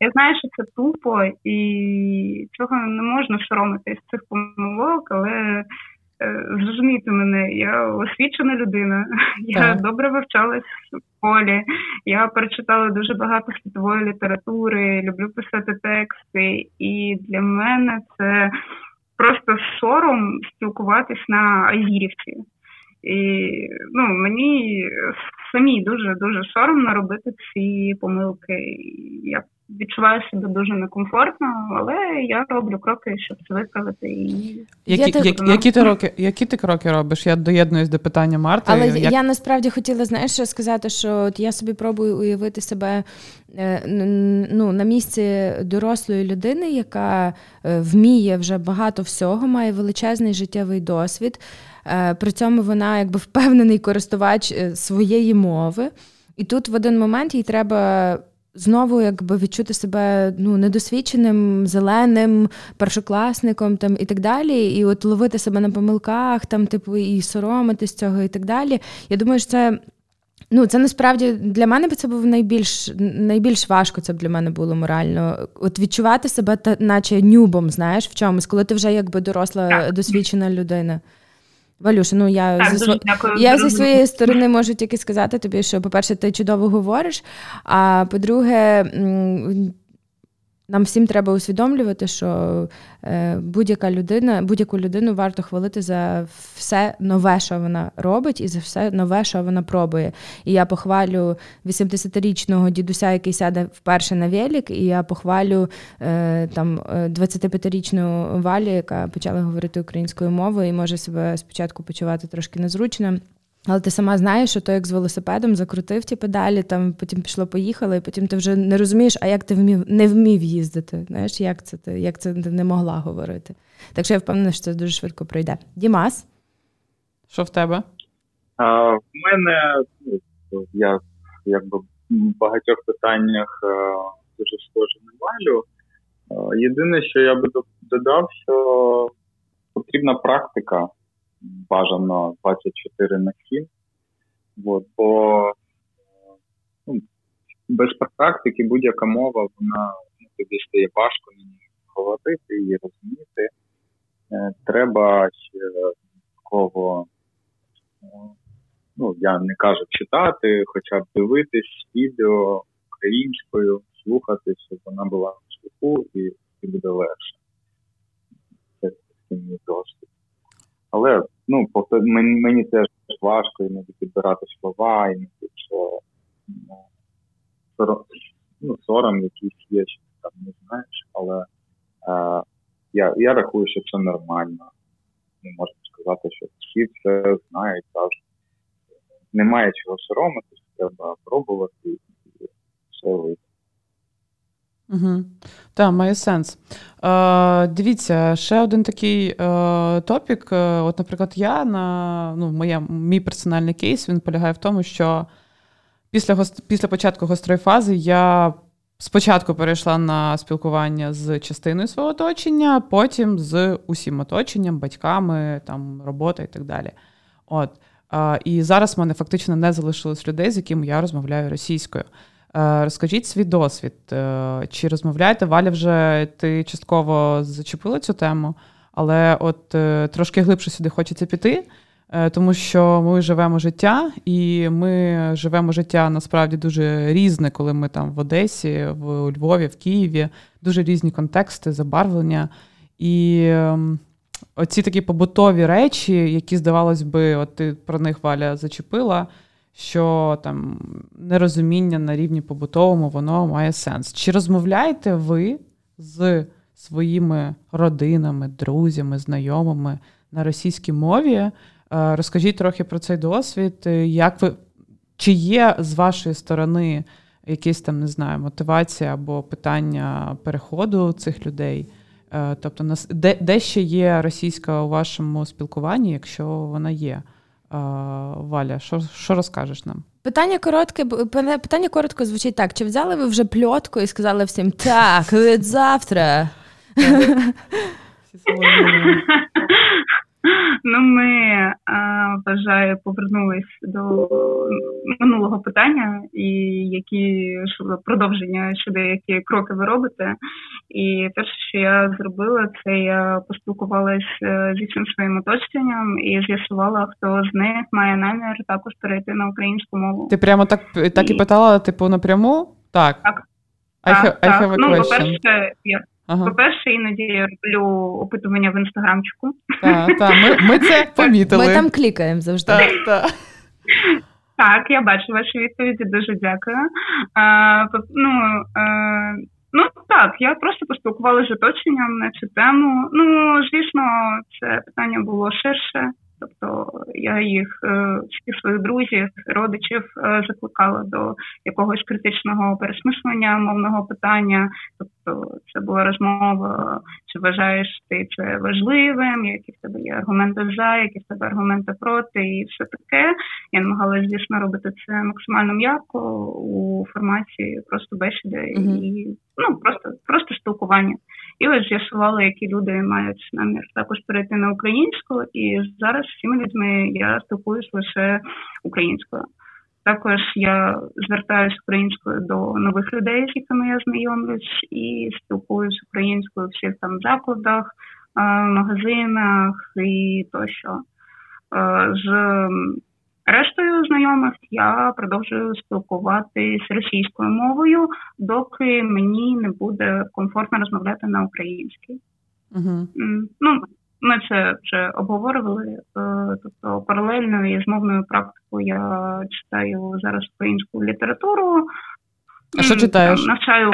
Я знаю, що це тупо, і цього не можна соромитись цих помилок, але е, зрозумійте мене, я освічена людина, я так. добре вивчалась в полі, я прочитала дуже багато світової літератури, люблю писати тексти, і для мене це просто сором спілкуватись на Айвірівці. І ну, мені самі дуже дуже соромно робити ці помилки. Я відчуваю себе дуже некомфортно, але я роблю кроки, щоб це виправити. І які я які, які ти роки, які ти кроки робиш? Я доєднуюсь до питання Марти. Але як... я насправді хотіла знаєш, сказати, що от я собі пробую уявити себе е, ну, на місці дорослої людини, яка е, вміє вже багато всього, має величезний життєвий досвід. Е, при цьому вона якби впевнений користувач е, своєї мови. І тут в один момент їй треба. Знову якби відчути себе ну недосвідченим, зеленим, першокласником там і так далі, і от ловити себе на помилках, там, типу, і соромитись цього, і так далі. Я думаю, що це ну це насправді для мене це був найбільш найбільш важко. Це б для мене було морально. От відчувати себе, та, наче нюбом, знаєш, в чомусь, коли ти вже якби доросла, досвідчена людина. Валюша, ну я так, зі, дякую, я зі своєї сторони можу тільки сказати тобі, що, по-перше, ти чудово говориш. А по-друге, нам всім треба усвідомлювати, що е, будь-яка людина, будь-яку людину варто хвалити за все нове, що вона робить, і за все нове, що вона пробує. І я похвалю 80-річного дідуся, який сяде вперше на велик, і я похвалю е, там 25-річну Валю, яка почала говорити українською мовою і може себе спочатку почувати трошки незручно. Але ти сама знаєш, що то як з велосипедом закрутив ті педалі, там потім пішло, поїхало, і потім ти вже не розумієш, а як ти вмів не вмів їздити. Знаєш, як це ти як це ти не могла говорити? Так що я впевнена, що це дуже швидко пройде. Дімас? Що в тебе? А, В мене ну, я якби в багатьох питаннях а, дуже схожа на валю. Єдине, що я би додав, що потрібна практика бажано 24 на 7. От, бо ну, без практики будь-яка мова, вона ну, тобі стає важко ній говорити і розуміти. Е, треба ще такого, е, ну, я не кажу читати, хоча б дивитись відео українською, слухати, щоб вона була на слуху і, і буде легше. Це мій досвід. Але ну, мені, мені теж важко іноді підбирати слова, іноді що ну, сором, ну, сором якийсь є, що там не знаєш, але е, я я рахую, що це нормально. Не можна сказати, що всі це знають завжди. Немає чого соромитись, треба пробувати і все вийде. Угу. Так, має сенс. Е, Дивіться, ще один такий е, топік. Е, от, наприклад, я на ну, моя, мій персональний кейс він полягає в тому, що після після початку гострої фази я спочатку перейшла на спілкування з частиною свого оточення, потім з усім оточенням, батьками, там, робота і так далі. От. Е, і зараз в мене фактично не залишилось людей, з якими я розмовляю російською. Е, розкажіть свій досвід. Е, чи розмовляєте? Валя вже ти частково зачепила цю тему, але от е, трошки глибше сюди хочеться піти, тому що ми живемо життя, і ми живемо життя насправді дуже різне, коли ми там в Одесі, в Львові, в Києві, дуже різні контексти, забарвлення. І ем, оці такі побутові речі, які, здавалось би, от ти про них Валя зачепила що там нерозуміння на рівні побутовому воно має сенс. Чи розмовляєте ви з своїми родинами, друзями, знайомими на російській мові? Е, розкажіть трохи про цей досвід. Як ви чи є з вашої сторони якісь там, не знаю, мотивація або питання переходу цих людей? Е, тобто, де, де ще є російська у вашому спілкуванні, якщо вона є? Валя, що що розкажеш нам? Питання коротке, питання коротко звучить так: чи взяли ви вже пльотку і сказали всім так, від завтра? Ну, ми вважаю, повернулись до минулого питання, і які продовження щодо які кроки ви робите. І перше, що я зробила, це я поспілкувалася е, зі всім своїм оточенням і з'ясувала, хто з них має намір також перейти на українську мову. Ти прямо так так і питала, типу, напряму? Так. Так. I have, так, I have a ну, по-перше, я Ага. По-перше, іноді я роблю опитування в інстаграмчику. Так, так, ми ми це помітили. Ми там клікаємо завжди. Так, так. Так, я бачу ваші відповіді, дуже дякую. А, ну, а, ну так, я просто поспілкувалася з оточенням на цю тему. Ну, звісно, це питання було ширше. Тобто я їх е, всіх своїх друзів, родичів е, закликала до якогось критичного пересмислення мовного питання. Тобто, це була розмова, чи вважаєш ти це важливим, які в тебе є аргументи за, які в тебе аргументи проти, і все таке. Я намагалася, звісно, робити це максимально м'яко у форматі просто бесіди mm-hmm. і ну просто просто спілкування. І ось з'ясували, які люди мають намір також перейти на українську, і зараз з людьми я спілкуюсь лише українською. Також я звертаюся українською до нових людей, з якими я знайомлюсь, і спілкуюсь українською в всіх там закладах, магазинах і тощо. З рештою знайомих я продовжую спілкуватись російською мовою, доки мені не буде комфортно розмовляти на українській. Угу. Ну, ми це вже обговорювали. Е, тобто паралельно із мовною практикою я читаю зараз українську літературу. А що читаєш? Навчаю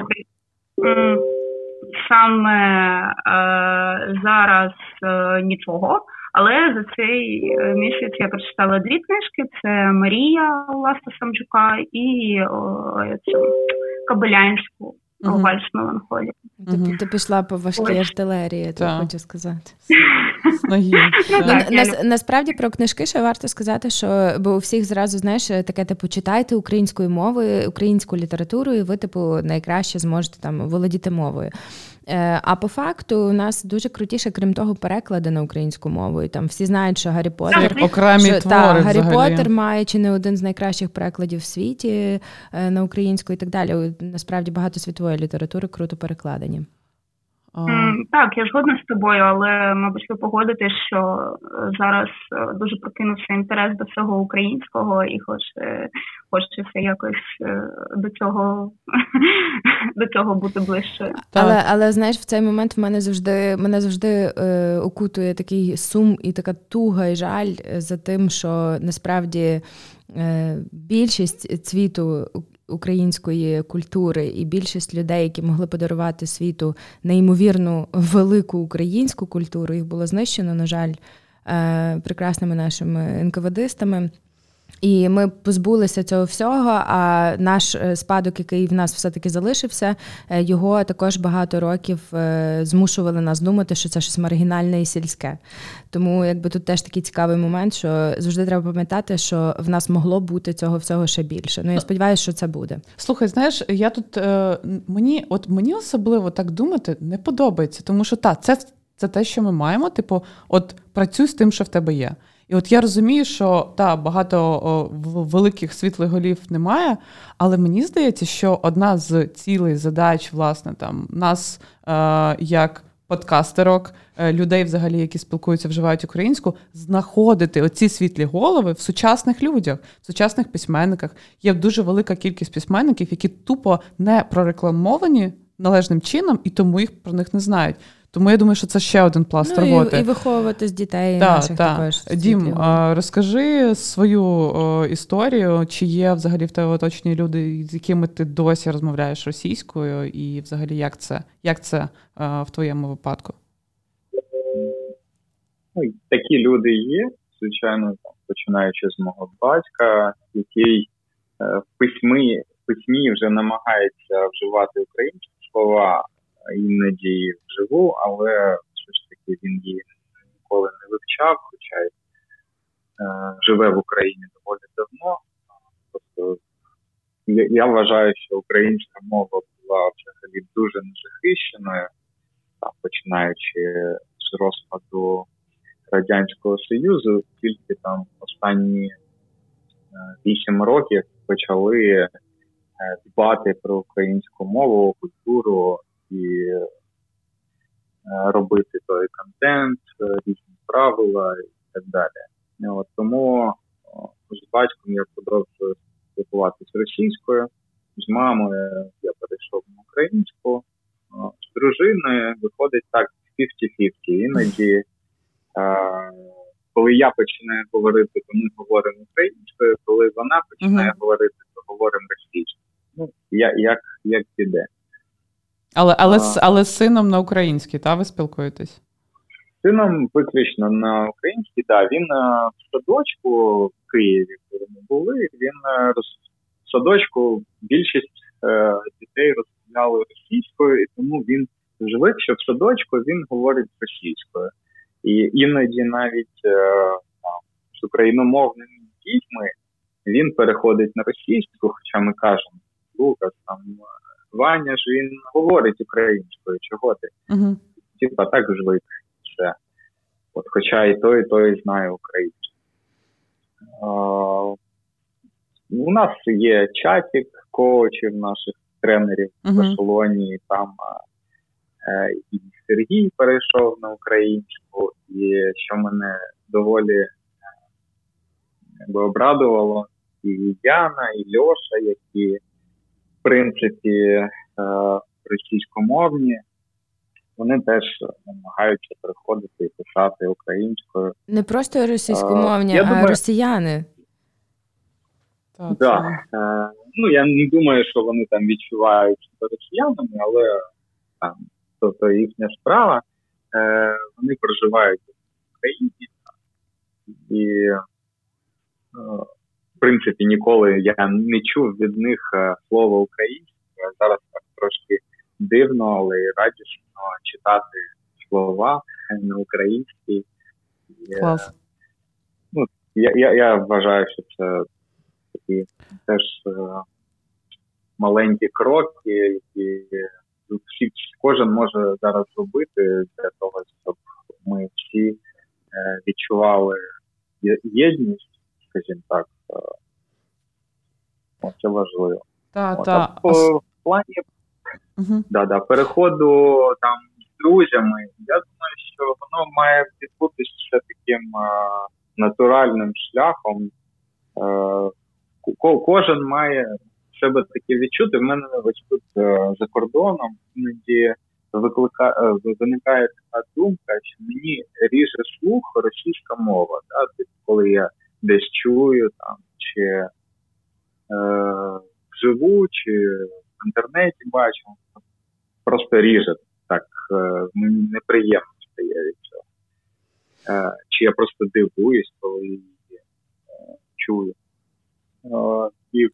саме е, зараз е, нічого. Але за цей е, місяць я прочитала дві книжки: це Марія Ласта Самчука і о, цю Кобилянську uh вальс меланхолії. Ти, ти пішла по важкій артилерії, то хочу сказати. Ноги. Ну, насправді про книжки ще варто сказати, що бо у всіх зразу знаєш таке типу читайте українською мовою, українську літературу, і ви типу найкраще зможете там володіти мовою. Е, а по факту у нас дуже крутіше, крім того, переклади на українську мову. І Там всі знають, що Гаррі Поттер окремі що, твори та, Гаррі. Поттер має чи не один з найкращих перекладів в світі е, на українську і так далі. Насправді багато світової літератури круто перекладені. Так, я згодна з тобою, але мабуть ви погодитесь, що е, зараз е, дуже прокинувся інтерес до всього українського, і хоче, хочеться якось е, до цього до цього бути ближче. Але але знаєш, в цей момент в мене завжди мене завжди е, окутує такий сум і така туга і жаль за тим, що насправді більшість цвіту української культури, і більшість людей, які могли подарувати світу неймовірну велику українську культуру, їх було знищено, на жаль, е, прекрасними нашими НКВДистами. І ми позбулися цього всього. А наш е, спадок, який в нас все-таки залишився, е, його також багато років е, змушували нас думати, що це щось маргінальне і сільське. Тому якби тут теж такий цікавий момент, що завжди треба пам'ятати, що в нас могло бути цього всього ще більше. Ну я сподіваюся, що це буде. Слухай, знаєш, я тут мені, от мені особливо так думати не подобається, тому що та це це те, що ми маємо. Типу, от працюй з тим, що в тебе є. І от я розумію, що та багато о, великих світлих голів немає, але мені здається, що одна з цілей задач, власне, там нас е, як подкастерок, е, людей, взагалі, які спілкуються, вживають українську, знаходити оці світлі голови в сучасних людях, в сучасних письменниках. Є дуже велика кількість письменників, які тупо не прорекламовані належним чином, і тому їх про них не знають. Тому я думаю, що це ще один пласт ну, роботи. І, і виховувати з дітей да, наших да. також. Дім, розкажи свою о, історію, чи є взагалі в тебе оточені люди, з якими ти досі розмовляєш російською, і взагалі як це як це о, в твоєму випадку? Ну, Такі люди є, звичайно, там, починаючи з мого батька, який е, в письмі в письмі вже намагається вживати українські слова іноді вживу, але все ж таки він її ніколи не вивчав, хоча й е, живе в Україні доволі давно. Просто я, я вважаю, що українська мова була взагалі дуже незахищеною, починаючи з розпаду Радянського Союзу, тільки там останні е, вісім років почали е, дбати про українську мову, культуру і е, робити той контент, е, різні правила і так далі. От, Тому з батьком я продовжую спілкуватися російською, з мамою я перейшов на українську, з дружиною виходить так 50-50. Іноді, коли я починаю говорити, то ми говоримо українською, коли вона починає uh-huh. говорити, то говоримо російською. Ну, я, як, як піде. Але але, а, але з сином на українській, та ви спілкуєтесь? Сином виключно на українській, так. Він е, в садочку в Києві, коли ми були, він е, в садочку більшість е, дітей розмовляли російською, і тому він звик, що в садочку він говорить російською. І іноді навіть е, з україномовними дітьми він переходить на російську, хоча ми кажемо, Лукас там Ваня ж він говорить українською, чого ти? Uh-huh. Типа так звик все. От Хоча і той, і той знає українську. У нас є чатик коучів наших тренерів uh-huh. в Барселоні, там е, і Сергій перейшов на українську, і що мене доволі якби обрадувало і Яна, і Льоша, які принципі е, російськомовні. Вони теж намагаються переходити і писати українською. Не просто російськомовні, а, а думаю, росіяни. Так, да. Е, ну я не думаю, що вони там відчувають себе росіянами, але там то, то їхня справа. Е, Вони проживають в Україні і, е, в принципі, ніколи я не чув від них е, слово українське. Зараз так трошки дивно, але радісно читати слова на українській. Клас. Ну, я, я, я вважаю, що це такі теж е, маленькі кроки, які всі кожен може зараз зробити для того, щоб ми всі е, відчували єдність, скажімо так. Е, це важливо. Та, От, та. А в плані угу. да, да, переходу там з друзями, я думаю, що воно має відбутися таким а, натуральним шляхом. А, кожен має себе таке відчути. В мене ось тут е, за кордоном іноді викликає е, виникає така думка, що мені ріже слух російська мова. Да? Тобто, коли я десь чую там чи е, вживу, чи в інтернеті бачу, просто ріже так е, неприємно стає від цього. Е, чи я просто дивуюсь, коли її е, чую. Е, і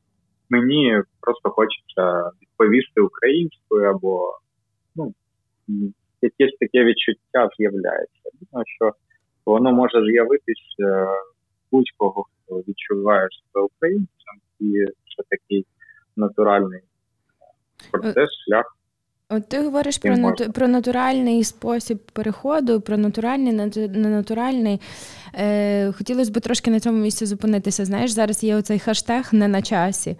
мені просто хочеться відповісти українською або ну, якесь таке відчуття з'являється. Думаю, що воно може з'явитися будь-кого, хто відчуває себе українцем, і це такий натуральний процес, шлях. От ти говориш про нат... про натуральний спосіб переходу, про натуральний, ненатуральний. Е, Хотілося б трошки на цьому місці зупинитися. Знаєш, зараз є оцей хештег не на часі.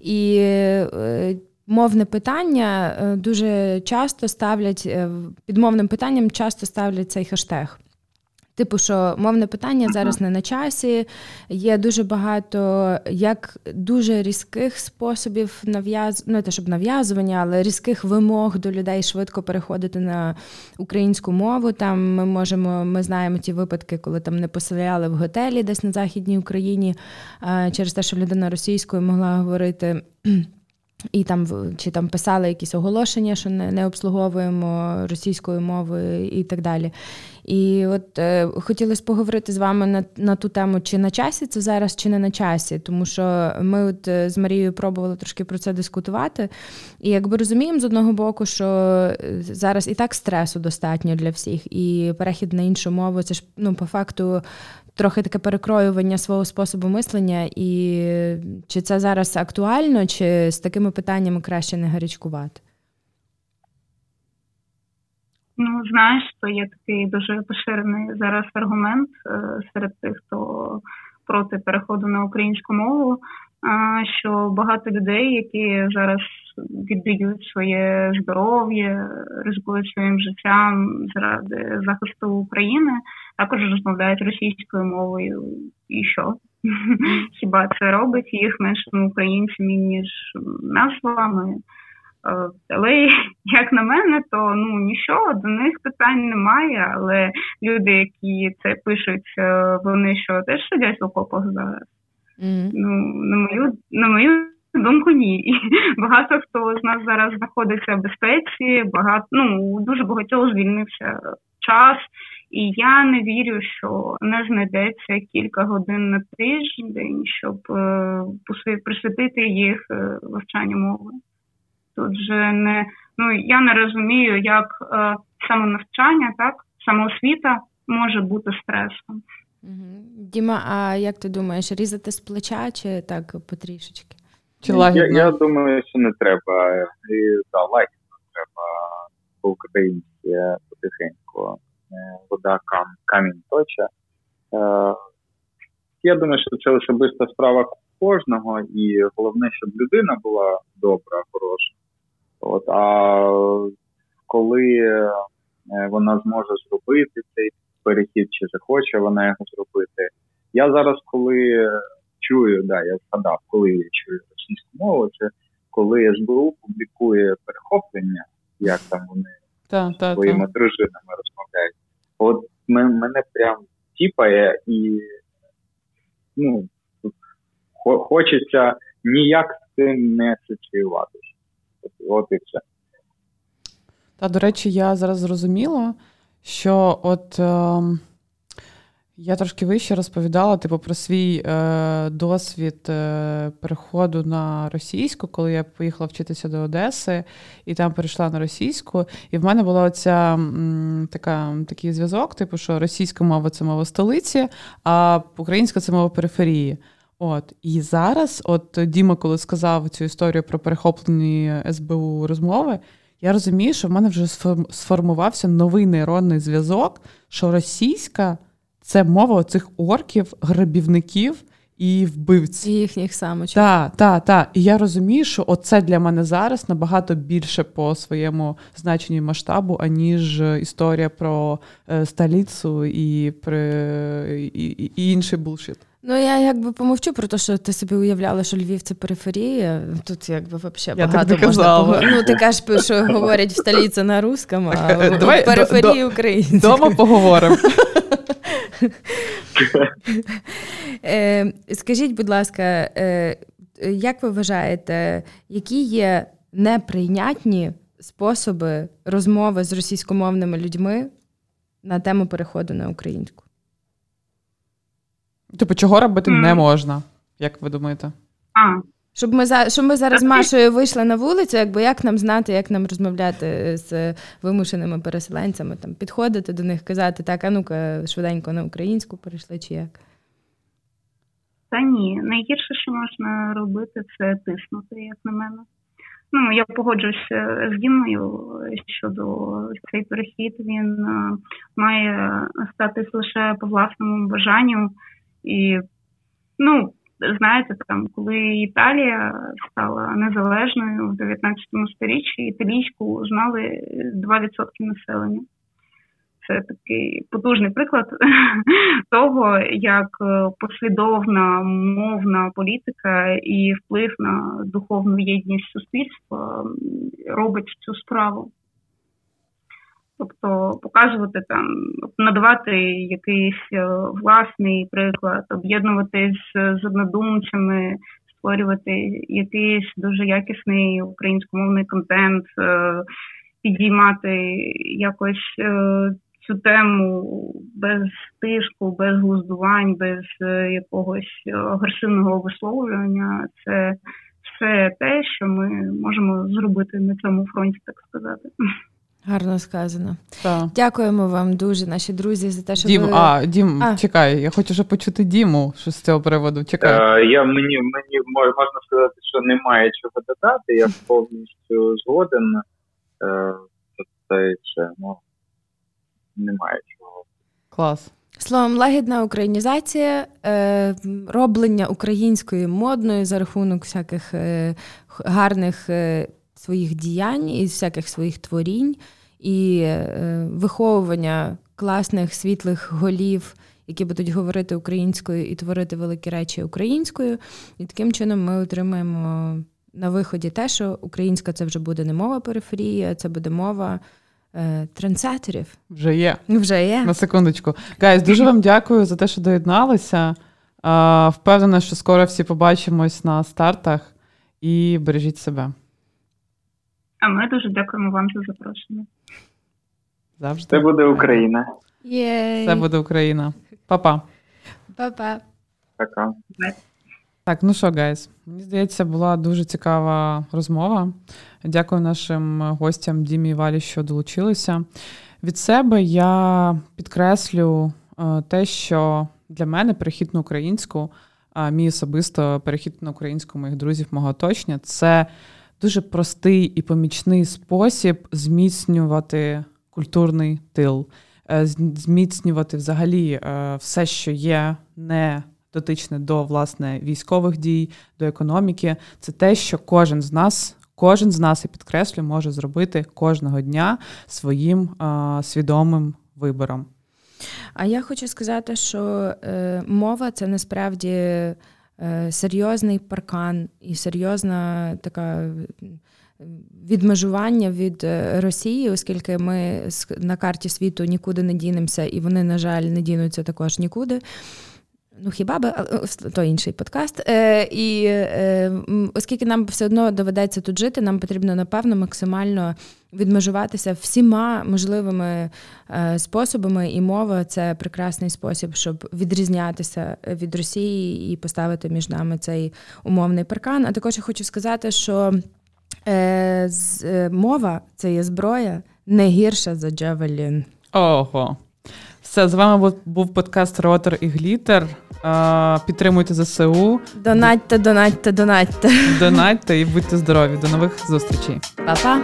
І е, мовне питання е, дуже часто ставлять, е, під мовним питанням часто ставлять цей хештег. Типу, що мовне питання зараз не на часі. Є дуже багато як дуже різких способів нав'яз... ну, те, щоб нав'язування, але різких вимог до людей швидко переходити на українську мову. Там ми можемо, ми знаємо ті випадки, коли там не поселяли в готелі десь на Західній Україні через те, що людина російською могла говорити. І там чи там писали якісь оголошення, що не не обслуговуємо російською мовою і так далі. І от е, хотілося поговорити з вами на на ту тему, чи на часі це зараз, чи не на часі, тому що ми от е, з Марією пробували трошки про це дискутувати. І якби розуміємо з одного боку, що е, зараз і так стресу достатньо для всіх, і перехід на іншу мову це ж ну по факту трохи таке перекроювання свого способу мислення, і чи це зараз актуально, чи з такими питаннями краще не гарячкувати? Ну, знаєш, то є такий дуже поширений зараз аргумент е, серед тих, хто проти переходу на українську мову. Що багато людей, які зараз віддають своє здоров'я, ризикують своїм життям заради захисту України, також розмовляють російською мовою. І що? Хіба це робить їх меншими українцями, ніж нас з вами? Е, але як на мене, то ну нічого, до них питань немає. Але люди, які це пишуть, е, вони що теж сидять в окопах зараз. Ну на мою на мою думку, ні. Багато хто з нас зараз знаходиться в безпеці, багато ну дуже багатьох звільнився час. І я не вірю, що не знайдеться кілька годин на тиждень, щоб е, присвятити їх е, вивчанню мови. Тут же не ну я не розумію, як е, саме навчання, так самоосвіта може бути стресом. Діма, а як ти думаєш, різати з плеча чи так потрішечки? Чи лагідно? Я, я думаю, що не треба. І да, лагідно треба по-українськи потихеньку. Е, вода кам, камінь точа. Е, я думаю, що це особиста справа кожного, і головне, щоб людина була добра, хороша. От, А коли е, вона зможе зробити цей перехід, чи захоче вона його зробити, Я зараз, коли чую, да, я згадав, коли я чую російську мову, це коли СБУ публікує перехоплення, як там вони та, та, своїми та. дружинами розмовляють. От мене прям тіпає і ну, хочеться ніяк з цим не асоціюватися. От, от і все. Та, до речі, я зараз зрозуміла, що от. Е... Я трошки вище розповідала типу, про свій е, досвід е, переходу на російську, коли я поїхала вчитися до Одеси і там перейшла на російську. І в мене була оця м, така, такий зв'язок, типу, що російська мова це мова столиці, а українська це мова периферії. От і зараз, от Діма, коли сказав цю історію про перехоплені СБУ розмови, я розумію, що в мене вже сформувався новий нейронний зв'язок, що російська це мова цих орків, грабівників і вбивць. І їхніх самочок. Так, так, так. І я розумію, що оце для мене зараз набагато більше по своєму значенню масштабу, аніж історія про е, столицю і, про, і, і, і інший булшіт. Ну, я якби помовчу про те, що ти собі уявляла, що Львів це периферія. Тут якби взагалі багато так можна пог... Ну, ти кажеш, що говорять в столиці на русском, а в периферії українською. Дома поговоримо. Е, скажіть, будь ласка, е, як ви вважаєте, які є неприйнятні способи розмови з російськомовними людьми на тему переходу на українську? Типу, чого робити не можна, як ви думаєте? А, щоб ми за щоб ми зараз з Машою вийшли на вулицю, якби як нам знати, як нам розмовляти з вимушеними переселенцями, там підходити до них, казати так, а ну-ка швиденько на українську перейшли, чи як? Та ні, найгірше, що можна робити, це тиснути, як на мене. Ну, я погоджуюся з Дімою щодо цей перехід. Він е, має статись лише по власному бажанню і ну знаєте, там, коли Італія стала незалежною в 19 сторіччі, італійську знали 2% населення. Це такий потужний приклад того, як послідовна мовна політика і вплив на духовну єдність суспільства робить цю справу. Тобто показувати там, надавати якийсь е, власний приклад, об'єднуватись з однодумцями, створювати якийсь дуже якісний українськомовний контент, е, підіймати якось е, цю тему без тиску, без глуздувань, без якогось агресивного висловлювання. Це все те, що ми можемо зробити на цьому фронті, так сказати. Гарно сказано. Так. Дякуємо вам дуже, наші друзі, за те, що Дім, ви... а Дім, а. чекай, я хочу вже почути Діму, що з цього приводу. Чекай. Е, я мені мені можна сказати, що немає чого додати. Я повністю згоден. Е, це ну немає чого. Клас. Словом, лагідна українізація, е, роблення української модною за рахунок всяких е, гарних. Е, своїх діянь і всяких своїх творінь, і е, виховування класних світлих голів, які будуть говорити українською і творити великі речі українською. І таким чином ми отримаємо на виході те, що українська це вже буде не мова периферії, а це буде мова. Е, трендсетерів. Вже є. Вже є. На секундочку. Гайз, дуже вам дякую за те, що доєдналися. Впевнена, що скоро всі побачимось на стартах і бережіть себе. А ми дуже дякуємо вам за запрошення. Завжди. Це буде Україна. Єй. Це буде Україна. Па-па. Па-па. Пока. Так, ну що, гайз, мені здається, була дуже цікава розмова. Дякую нашим гостям Дімі і Валі, що долучилися. Від себе я підкреслю е, те, що для мене перехід на українську, мій особисто перехід на українську моїх друзів, мого оточення, це дуже простий і помічний спосіб зміцнювати культурний тил, е, зміцнювати взагалі е, все, що є не дотичне до власне військових дій, до економіки. Це те, що кожен з нас. Кожен з нас, я підкреслю, може зробити кожного дня своїм а, свідомим вибором. А я хочу сказати, що е, мова це насправді е, серйозний паркан і серйозна така. Відмежування від е, Росії, оскільки ми на карті світу нікуди не дінемося, і вони, на жаль, не дінуться також нікуди. Ну, хіба би то інший подкаст. Е, І е, оскільки нам все одно доведеться тут жити, нам потрібно, напевно, максимально відмежуватися всіма можливими е, способами, і мова це прекрасний спосіб, щоб відрізнятися від Росії і поставити між нами цей умовний паркан. А також я хочу сказати, що е, з, е, мова це є зброя не гірша за Джавелін. Ого. Все, з вами був подкаст Ротор і Глітер. Підтримуйте ЗСУ. Донатьте, донатьте, донатьте. Донатьте і будьте здорові. До нових зустрічей. Па-па.